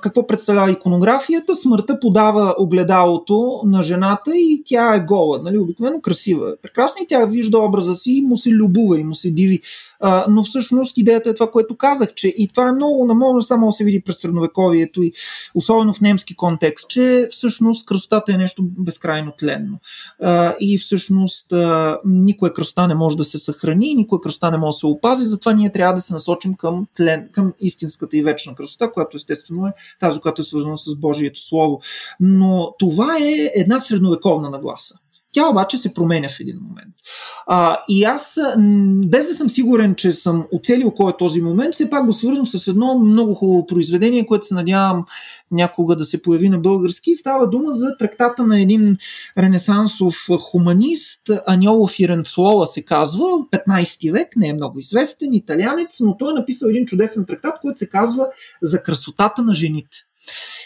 какво представлява иконографията? Смъртта подава огледалото на жената и тя е гола, нали, обикновено красива. Прекрасна и тя вижда образа си и му се любува и му се диви. А, но всъщност идеята е това, което казах, че и това е много, не може само да се види през средновековието и особено в немски контекст, че всъщност красотата е нещо безкрайно тленно. А, и всъщност а, никоя красота не може да се съхрани, никоя красота не може да се опази, затова ние трябва да се насочим към, тлен, към истинската и вечна красота, която естествено е тази, която е свързана с Божието Слово. Но това е една средновековна нагласа. Тя обаче се променя в един момент. А, и аз, без да съм сигурен, че съм оцелил кой е този момент, все пак го свързвам с едно много хубаво произведение, което се надявам някога да се появи на български. Става дума за трактата на един ренесансов хуманист, Аньоло Фиренцуола се казва, 15 век, не е много известен, италянец, но той е написал един чудесен трактат, който се казва За красотата на жените.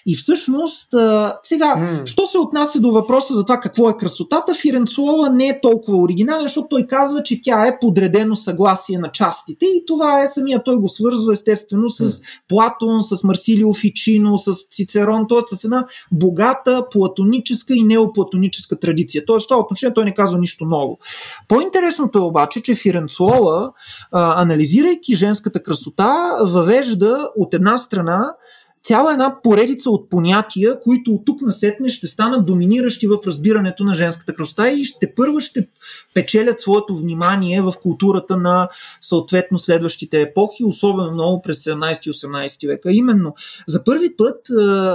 И всъщност, а, сега, mm. що се отнася до въпроса за това какво е красотата, Фиренцуола не е толкова оригинален, защото той казва, че тя е подредено съгласие на частите и това е самия той го свързва естествено с mm. Платон, с Марсилио Фичино, с Цицерон, т.е. с една богата платоническа и неоплатоническа традиция. Т.е. в това отношение той не казва нищо ново. По-интересното е обаче, че Фиренцуола, а, анализирайки женската красота, въвежда от една страна цяла една поредица от понятия, които от тук насетне ще станат доминиращи в разбирането на женската красота и ще първо ще печелят своето внимание в културата на съответно следващите епохи, особено много през 17 и 18 века. Именно за първи път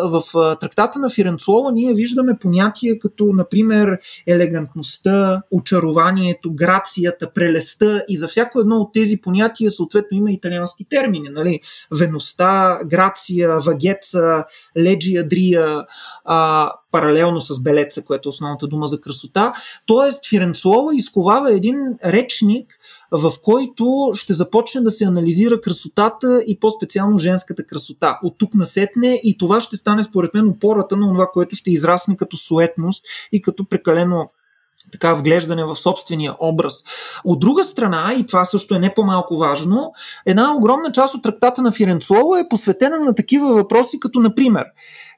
в трактата на Фиренцова ние виждаме понятия като, например, елегантността, очарованието, грацията, прелестта и за всяко едно от тези понятия съответно има италиански термини. Нали? Веността, грация, вагеца, леджия, дрия, а, паралелно с белеца, което е основната дума за красота. Тоест Фиренцова изковава един речник, в който ще започне да се анализира красотата и по-специално женската красота. От тук насетне и това ще стане според мен опората на това, което ще израсне като суетност и като прекалено така вглеждане в собствения образ. От друга страна, и това също е не по-малко важно, една огромна част от трактата на Фиренцуола е посветена на такива въпроси, като например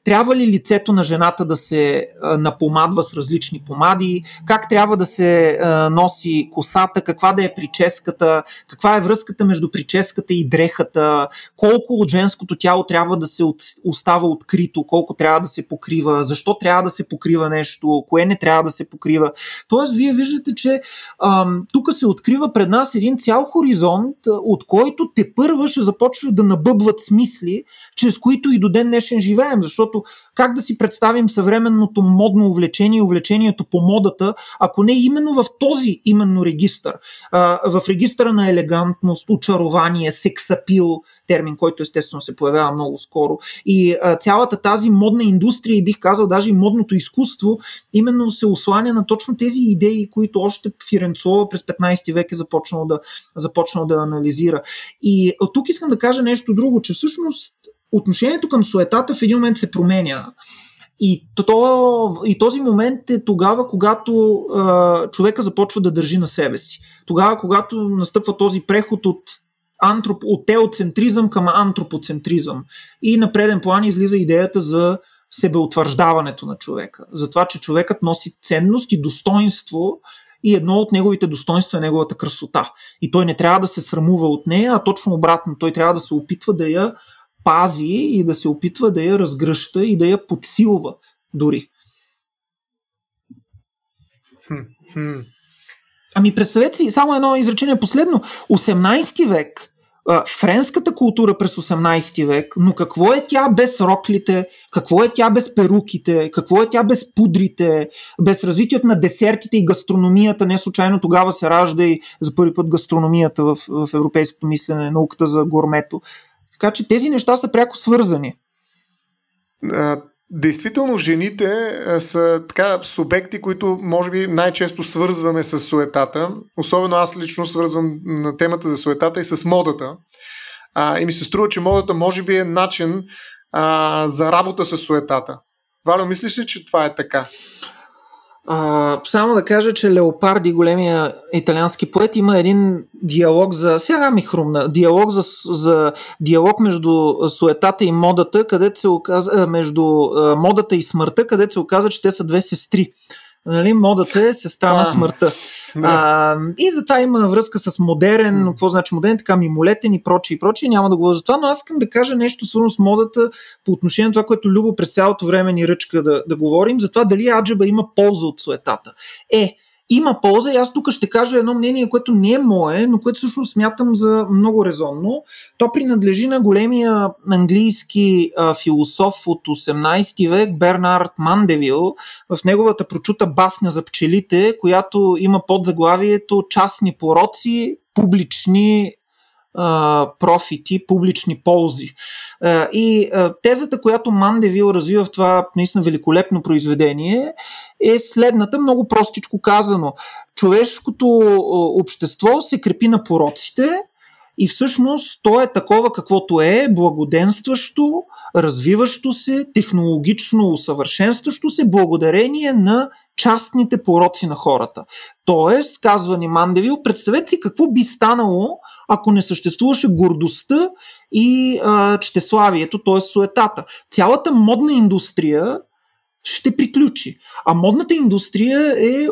трябва ли лицето на жената да се напомадва с различни помади, как трябва да се носи косата, каква да е прическата, каква е връзката между прическата и дрехата, колко от женското тяло трябва да се остава открито, колко трябва да се покрива, защо трябва да се покрива нещо, кое не трябва да се покрива. Тоест, вие виждате, че тук се открива пред нас един цял хоризонт, от който те първа ще започват да набъбват смисли, чрез които и до ден днешен живеем, защото защото как да си представим съвременното модно увлечение увлечението по модата, ако не именно в този именно регистър, в регистъра на елегантност, очарование, сексапил, термин, който естествено се появява много скоро. И цялата тази модна индустрия и бих казал даже и модното изкуство именно се осланя на точно тези идеи, които още Фиренцова през 15 век е започнал да, започнал да анализира. И тук искам да кажа нещо друго, че всъщност отношението към суетата в един момент се променя. И, то, и този момент е тогава, когато а, човека започва да държи на себе си. Тогава, когато настъпва този преход от, антроп, от теоцентризъм към антропоцентризъм. И на преден план излиза идеята за себеутвърждаването на човека. За това, че човекът носи ценност и достоинство и едно от неговите достоинства е неговата красота. И той не трябва да се срамува от нея, а точно обратно. Той трябва да се опитва да я пази и да се опитва да я разгръща и да я подсилва дори. Ами представете си, само едно изречение последно. 18 век, френската култура през 18 век, но какво е тя без роклите, какво е тя без перуките, какво е тя без пудрите, без развитието на десертите и гастрономията, не случайно тогава се ражда и за първи път гастрономията в, в европейското мислене, науката за гормето. Така че тези неща са пряко свързани. Действително, жените са така субекти, които може би най-често свързваме с суетата. Особено аз лично свързвам на темата за суетата и с модата. А, и ми се струва, че модата може би е начин а, за работа с суетата. Валю, мислиш ли, че това е така? А, само да кажа, че Леопарди, големия италиански поет, има един диалог за. Сега ми хрумна. Диалог за, за диалог между суетата и модата, където се оказа. Между модата и смъртта, където се оказа, че те са две сестри. Нали, модата е сестра на смъртта. Да. А, и затова има връзка с модерен, но какво значи модерен, така мимолетен и прочие и прочие, няма да говоря за това, но аз искам да кажа нещо свързано с модата по отношение на това, което Любо през цялото време ни ръчка да, да говорим, за това дали аджаба има полза от суетата. Е, има полза и аз тук ще кажа едно мнение, което не е мое, но което всъщност смятам за много резонно. То принадлежи на големия английски а, философ от 18 век Бернард Мандевил в неговата прочута басня за пчелите, която има под заглавието частни пороци, публични профити, публични ползи. И тезата, която Мандевил развива в това наистина великолепно произведение е следната, много простичко казано. Човешкото общество се крепи на пороците, и всъщност то е такова каквото е, благоденстващо, развиващо се, технологично усъвършенстващо се, благодарение на частните пороци на хората. Тоест, казва ни Мандевил, представете си какво би станало, ако не съществуваше гордостта и а, четеславието, т.е. суетата. Цялата модна индустрия ще приключи. А модната индустрия е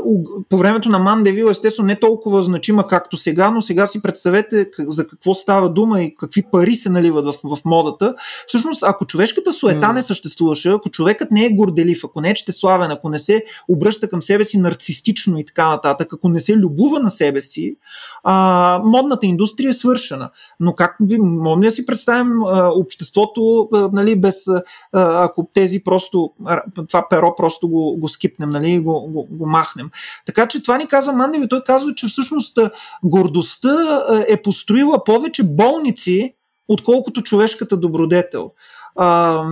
по времето на Мандевил естествено не толкова значима както сега, но сега си представете за какво става дума и какви пари се наливат в, в модата. Всъщност, ако човешката суета mm. не съществуваше, ако човекът не е горделив, ако не е чтеславен, ако не се обръща към себе си нарцистично и така нататък, ако не се любува на себе си, а, модната индустрия е свършена. Но как би, можем да си представим а, обществото а, нали, без, а, ако тези просто, това перо просто го, го скипнем, нали, го, го, го махнем. Така че това ни казва Мандеви. Той казва, че всъщност гордостта е построила повече болници, отколкото човешката добродетел. А.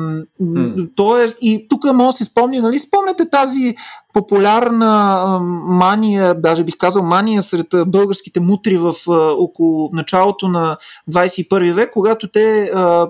Тоест, и тук мога да си спомня, нали, спомняте тази популярна а, мания, даже бих казал мания сред българските мутри в а, около началото на 21 век, когато те а,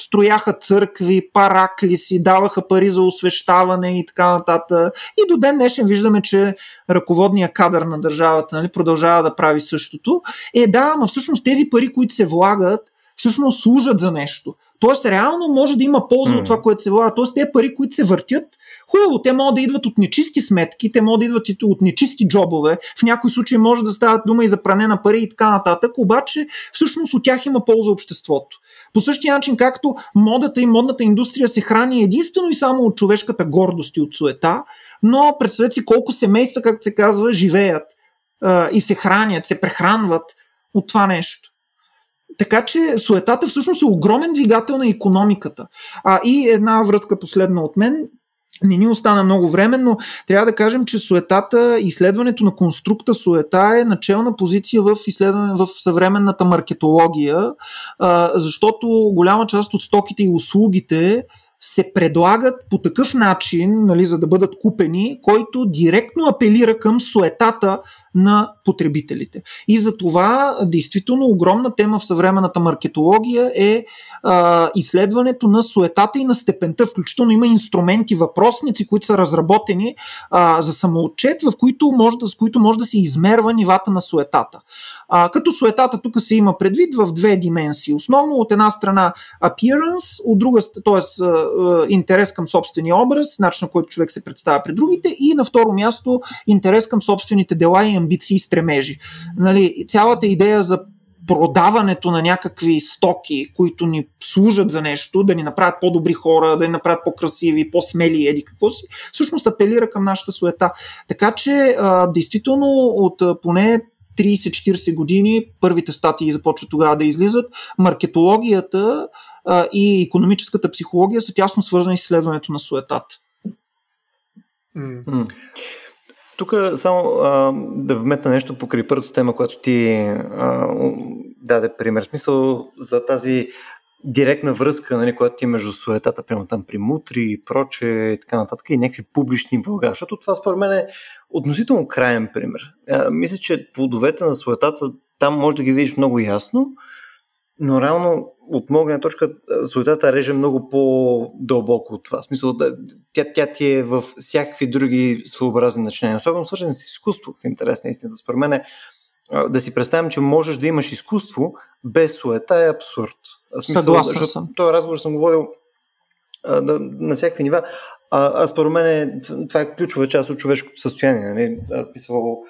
строяха църкви, паракли си, даваха пари за освещаване и така нататък. И до ден днешен виждаме, че ръководният кадър на държавата нали, продължава да прави същото. Е, да, но всъщност тези пари, които се влагат, всъщност служат за нещо. Тоест, реално може да има полза mm. от това, което се влага. Тоест, тези пари, които се въртят, хубаво, те могат да идват от нечисти сметки, те могат да идват и от нечисти джобове. В някои случаи може да стават дума и за пране на пари и така нататък, обаче всъщност от тях има полза обществото. По същия начин, както модата и модната индустрия се храни единствено и само от човешката гордост и от суета, но представете си колко семейства, както се казва, живеят а, и се хранят, се прехранват от това нещо. Така че суетата всъщност е огромен двигател на економиката. А и една връзка последна от мен, не ни остана много време, но трябва да кажем, че суетата, изследването на конструкта суета е начална позиция в изследване в съвременната маркетология, защото голяма част от стоките и услугите се предлагат по такъв начин, нали, за да бъдат купени, който директно апелира към суетата на потребителите. И за това, действително, огромна тема в съвременната маркетология е а, изследването на суетата и на степента. Включително има инструменти, въпросници, които са разработени а, за самоотчет, в които може да, с които може да се измерва нивата на суетата. А, като суетата тук се има предвид в две дименсии. Основно от една страна appearance, от друга, т.е. интерес към собствения образ, начин на който човек се представя пред другите и на второ място интерес към собствените дела и амбиции и стремежи. Нали, цялата идея за продаването на някакви стоки, които ни служат за нещо, да ни направят по-добри хора, да ни направят по-красиви, по-смели, еди какво си, всъщност апелира към нашата суета. Така че, действително, от поне 30-40 години, първите статии започват тогава да излизат, маркетологията а, и економическата психология са тясно свързани с изследването на суетата. Mm. Тук само а, да вметна нещо покрай първата тема, която ти а, даде пример. Смисъл за тази директна връзка, нали, която ти е между суетата, прямо там при мутри и проче и така нататък и някакви публични блага, защото това според мен е относително крайен пример. А, мисля, че плодовете на суетата там може да ги видиш много ясно, но реално от моя гледна точка суетата реже много по-дълбоко от това. В смисъл, тя, тя ти е в всякакви други своеобразни начинания, особено свързани с изкуство, в интерес на истината. Според мен да си представим, че можеш да имаш изкуство без суета е абсурд. Смисъл, Съгласен съм. Този разговор съм говорил а, на, на всякакви нива. А, а според мен това е ключова част от човешкото състояние. Нали? Аз мисъл,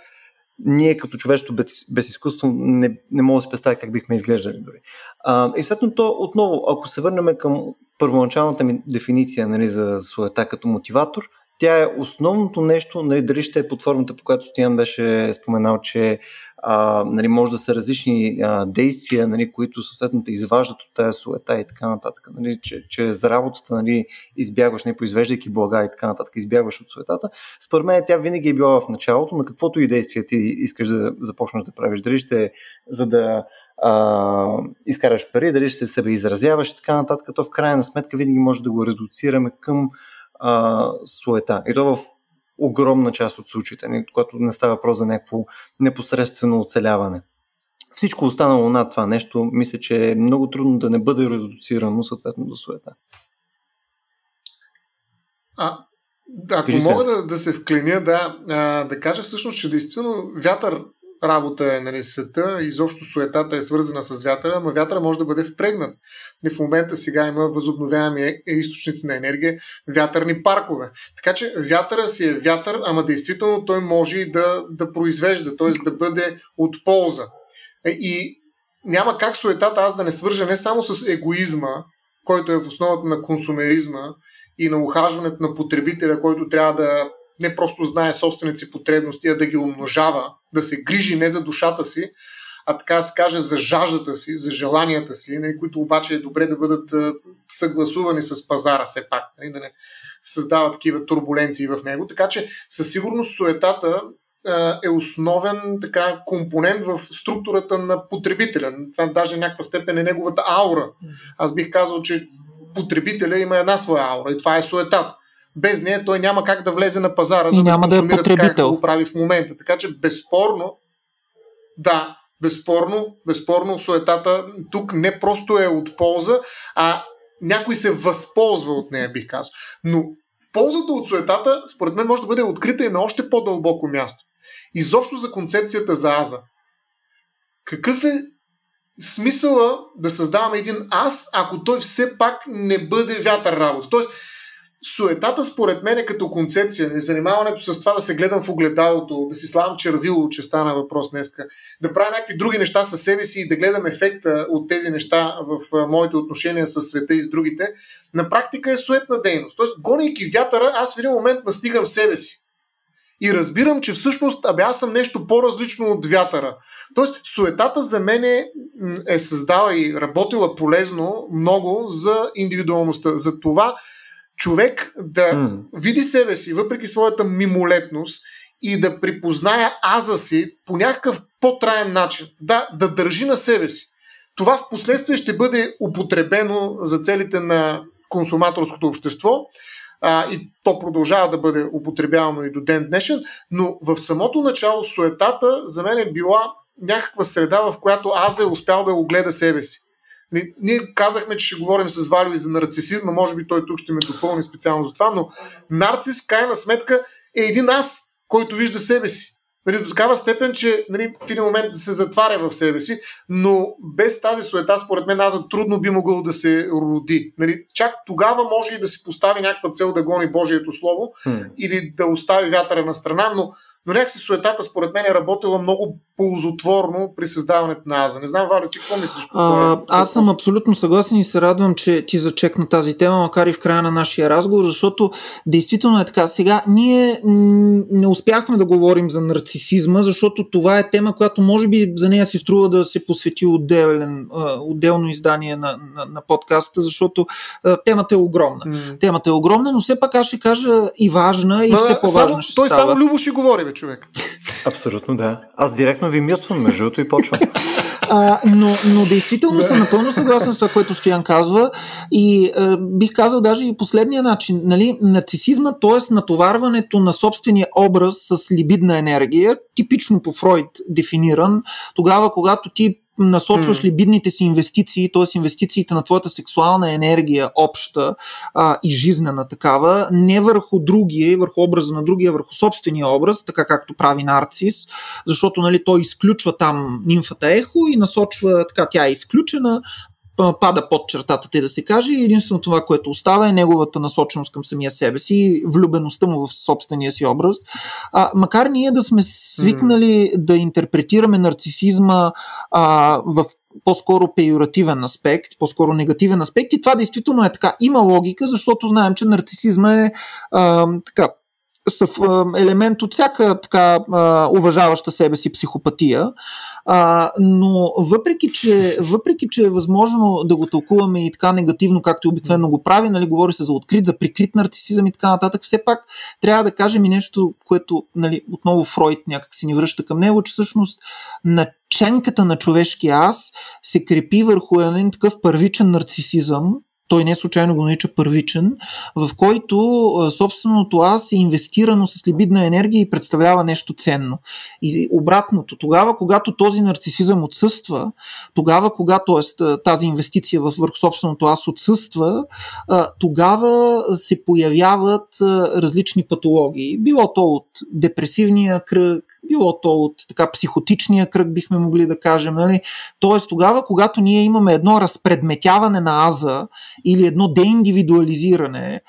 ние като човечество без, без изкуство не, не мога да се представя как бихме изглеждали дори. А, и следно то отново, ако се върнем към първоначалната ми дефиниция нали, за суета като мотиватор, тя е основното нещо, нали, дали ще е под формата, по която Стоян беше споменал, че а, нали, може да са различни а, действия, нали, които съответно те изваждат от тази суета и така нататък. Нали, че, че за работата нали, избягваш, не произвеждайки блага и така нататък, избягваш от суетата. Според мен тя винаги е била в началото, на каквото и действие ти искаш да започнеш да правиш. Дали ще за да а, изкараш пари, дали ще се изразяваш и така нататък, то в крайна сметка винаги може да го редуцираме към а, суета. И то в огромна част от случаите, нали, когато не става въпрос за някакво непосредствено оцеляване. Всичко останало над това нещо, мисля, че е много трудно да не бъде редуцирано съответно до суета. А, ако Кажи мога да, да се вклиня, да, а, да кажа всъщност, че действително вятър работа е нали, света, изобщо суетата е свързана с вятъра, но вятъра може да бъде впрегнат. И в момента сега има възобновяеми е, източници на енергия, вятърни паркове. Така че вятъра си е вятър, ама действително той може и да, да произвежда, т.е. да бъде от полза. Е, и няма как суетата аз да не свържа не само с егоизма, който е в основата на консумеризма и на ухажването на потребителя, който трябва да не просто знае собствените си потребности, а да ги умножава, да се грижи не за душата си, а така се каже за жаждата си, за желанията си, нали, които обаче е добре да бъдат съгласувани с пазара все пак, нали, да не създават такива турбуленции в него. Така че със сигурност суетата е основен така, компонент в структурата на потребителя. Това даже някаква степен е неговата аура. Аз бих казал, че потребителя има една своя аура и това е суетата без нея той няма как да влезе на пазара, за и няма да, да е потребител. Така, го прави в момента. Така че безспорно, да, безспорно, безспорно суетата тук не просто е от полза, а някой се възползва от нея, бих казал. Но ползата от суетата, според мен, може да бъде открита и на още по-дълбоко място. Изобщо за концепцията за аза. Какъв е смисъла да създаваме един аз, ако той все пак не бъде вятър работа? Тоест, суетата според мен е като концепция, не занимаването с това да се гледам в огледалото, да си славам червило, че стана въпрос днеска, да правя някакви други неща със себе си и да гледам ефекта от тези неща в моите отношения с света и с другите, на практика е суетна дейност. Тоест, гонейки вятъра, аз в един момент настигам себе си. И разбирам, че всъщност, абе, аз съм нещо по-различно от вятъра. Тоест, суетата за мен е, е създала и работила полезно много за индивидуалността. За това човек да mm. види себе си, въпреки своята мимолетност, и да припознае аза си по някакъв по-траен начин. Да, да държи на себе си. Това в последствие ще бъде употребено за целите на консуматорското общество а, и то продължава да бъде употребявано и до ден днешен, но в самото начало суетата за мен е била някаква среда, в която аз е успял да огледа себе си. Ние казахме, че ще говорим с Валю и за нарцисизма, може би той тук ще ме допълни специално за това, но нарцис, крайна сметка, е един аз, който вижда себе си. Нали, до такава степен, че нали, в един момент се затваря в себе си, но без тази суета, според мен, аз трудно би могъл да се роди. Нали, чак тогава може и да си постави някаква цел да гони Божието Слово hmm. или да остави вятъра на страна, но но някакси суетата според мен е работила много ползотворно при създаването на Аза. Не знам, Валя, ти какво мислиш? А, аз съм абсолютно съгласен и се радвам, че ти зачекна тази тема, макар и в края на нашия разговор, защото действително е така. Сега ние не успяхме да говорим за нарцисизма, защото това е тема, която може би за нея си струва да се посвети отделен, отделно издание на, на, на подкаста, защото темата е огромна. Mm. Темата е огромна, но все пак аз ще кажа и важна, и все по-важна само, ще Той става. само Любо ще говори, бе, човек. Абсолютно, да. Аз директно ви мютвам, между другото, и почвам. А, но, но действително съм напълно съгласен с това, което Стоян казва и а, бих казал даже и последния начин. Нали, нарцисизма, т.е. натоварването на собствения образ с либидна енергия, типично по Фройд дефиниран, тогава когато ти насочваш mm. ли бидните си инвестиции, т.е. инвестициите на твоята сексуална енергия, обща а, и жизнена такава, не върху другия, върху образа на другия, върху собствения образ, така както прави нарцис, защото нали, той изключва там нимфата ехо и насочва, така тя е изключена, пада под чертата, те да се каже, и единствено това, което остава е неговата насоченост към самия себе си, влюбеността му в собствения си образ. А, макар ние да сме свикнали mm. да интерпретираме нарцисизма а, в по-скоро пеюративен аспект, по-скоро негативен аспект и това действително е така. Има логика, защото знаем, че нарцисизма е а, така елемент от всяка така уважаваща себе си психопатия. А, но въпреки че, въпреки, че е възможно да го тълкуваме и така негативно, както обикновено го прави, нали, говори се за открит, за прикрит нарцисизъм и така нататък, все пак трябва да кажем и нещо, което нали, отново Фройд някак си ни връща към него, че всъщност наченката на човешкия аз се крепи върху един такъв първичен нарцисизъм, той не случайно го нарича първичен, в който собственото аз е инвестирано с либидна енергия и представлява нещо ценно. И обратното, тогава, когато този нарцисизъм отсъства, тогава, когато т.е. тази инвестиция върху собственото аз отсъства, тогава се появяват различни патологии. Било то от депресивния кръг, било то от така психотичния кръг, бихме могли да кажем. Нали? Тоест тогава, когато ние имаме едно разпредметяване на аза или едно деиндивидуализиране,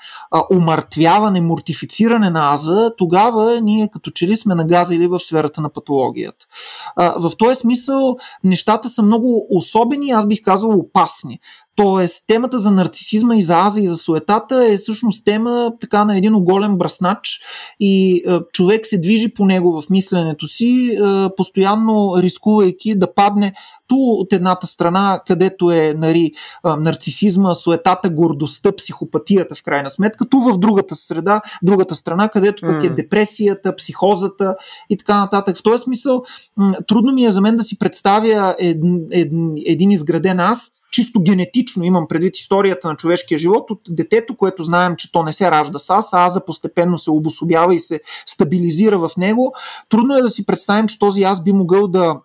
умъртвяване, мортифициране на аза, тогава ние като че ли сме нагазили в сферата на патологията. В този смисъл нещата са много особени, аз бих казал опасни. Тоест, темата за нарцисизма и за аза и за суетата е всъщност тема така на един оголен браснач и е, човек се движи по него в мисленето си, е, постоянно рискувайки да падне ту от едната страна, където е нали, нарцисизма, суетата, гордостта, психопатията в крайна сметка, ту в другата среда, другата страна, където пък е депресията, психозата и така нататък. В този смисъл, трудно ми е за мен да си представя един, един, един изграден аз, чисто генетично имам предвид историята на човешкия живот, от детето, което знаем, че то не се ражда с аз, а аза постепенно се обособява и се стабилизира в него, трудно е да си представим, че този аз би могъл да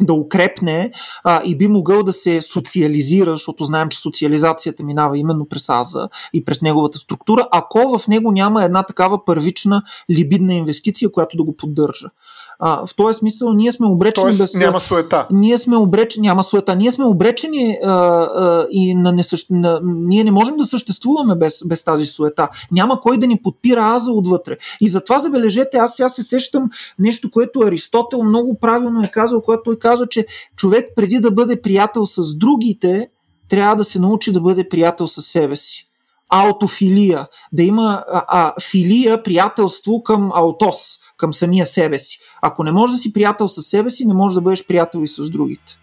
да укрепне а, и би могъл да се социализира, защото знаем, че социализацията минава именно през аза и през неговата структура, ако в него няма една такава първична либидна инвестиция, която да го поддържа. А, в този смисъл ние сме обречени Тоест, да се... няма суета. Ние сме обречени, няма суета. Ние сме обречени а, а, и на несъщ... на... ние не можем да съществуваме без, без тази суета. Няма кой да ни подпира аза отвътре. И затова забележете, аз сега се сещам нещо, което Аристотел много правилно е казал, което той казва, че човек преди да бъде приятел с другите, трябва да се научи да бъде приятел с себе си аутофилия, да има а, а, филия, приятелство към аутос, към самия себе си. Ако не можеш да си приятел с себе си, не можеш да бъдеш приятел и с другите.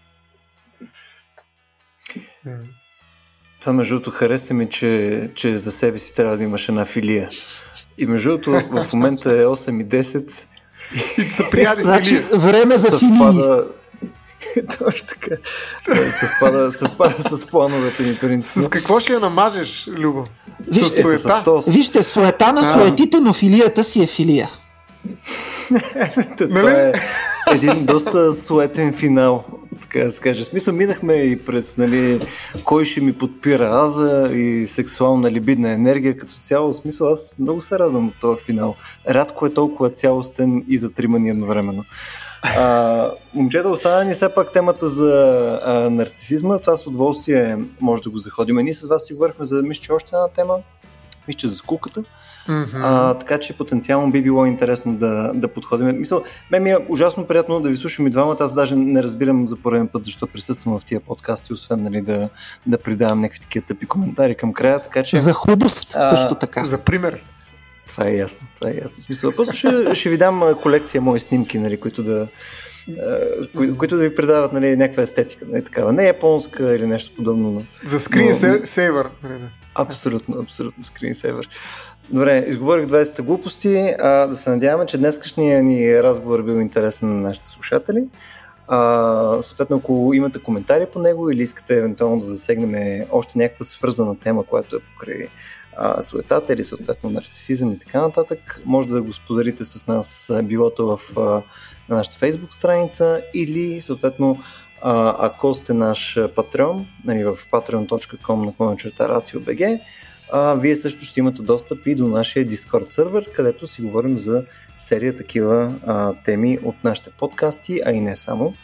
Това между другото хареса ми, че, че за себе си трябва да имаш една филия. И между другото в момента е 8 и 10. И са прияди значи, време за филии. Точно така. Съвпада, съвпада с плановете ми, принципно. С какво ще я намажеш, Любо? Виж, с суета? Е, Вижте, суета на суетите, но филията си е филия. Това е един доста суетен финал, така да се каже. Смисъл, минахме и през, нали, кой ще ми подпира аза и сексуална либидна енергия като цяло. Смисъл, аз много се радвам от този финал. Рядко е толкова цялостен и затриман едновременно. А, момчета, остана ни все пак темата за а, нарцисизма. Това с удоволствие може да го заходим. Ние с вас си говорихме за, мисля, че още една тема. Мисля, че за скуката. Mm-hmm. А, така че потенциално би било интересно да, да подходим. Мисъл, мен ми е ужасно приятно да ви слушам и двамата. Аз даже не разбирам за пореден път защо присъствам в тия подкасти, освен нали, да, да придавам някакви такива тъпи коментари към края. Така че, За хубост А, също така. За пример. това е ясно. Това е ясно. Смисъл, просто ще, ще ви дам колекция мои снимки, нали, които да кои, които да ви предават нали, някаква естетика, нали, такава. Не японска или нещо подобно, но За скринсейвър. Абсолютно, абсолютно скринсейвер. Добре, изговорих 20 глупости. А, да се надяваме, че днескашния ни разговор е бил интересен на нашите слушатели. А, съответно, ако имате коментари по него или искате евентуално да засегнем още някаква свързана тема, която е покрай а, суетата или съответно нарцисизъм и така нататък, може да го споделите с нас, билото в а, на нашата Facebook страница или съответно ако сте наш патреон, нали, в patreon.com на клончерта RACIO.BG, а, вие също ще имате достъп и до нашия Discord сервер, където си говорим за серия такива а, теми от нашите подкасти, а и не само.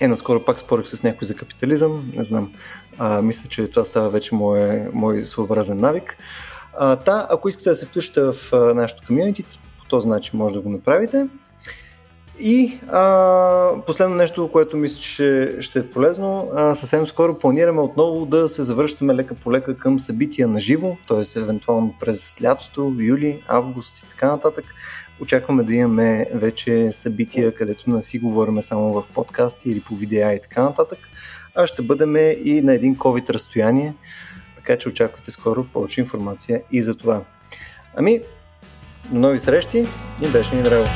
Е, наскоро пак спорих с някой за капитализъм, не знам. А, мисля, че това става вече мой, мой своеобразен навик. А, та, ако искате да се включите в а, нашото комьюнити, по този начин може да го направите. И а, последно нещо, което мисля, че ще е полезно, а, съвсем скоро планираме отново да се завръщаме лека по лека към събития на живо, т.е. евентуално през лятото, юли, август и така нататък. Очакваме да имаме вече събития, където не си говорим само в подкасти или по видеа и така нататък, а ще бъдем и на един COVID разстояние, така че очаквайте скоро повече информация и за това. Ами, до нови срещи и беше ни драго!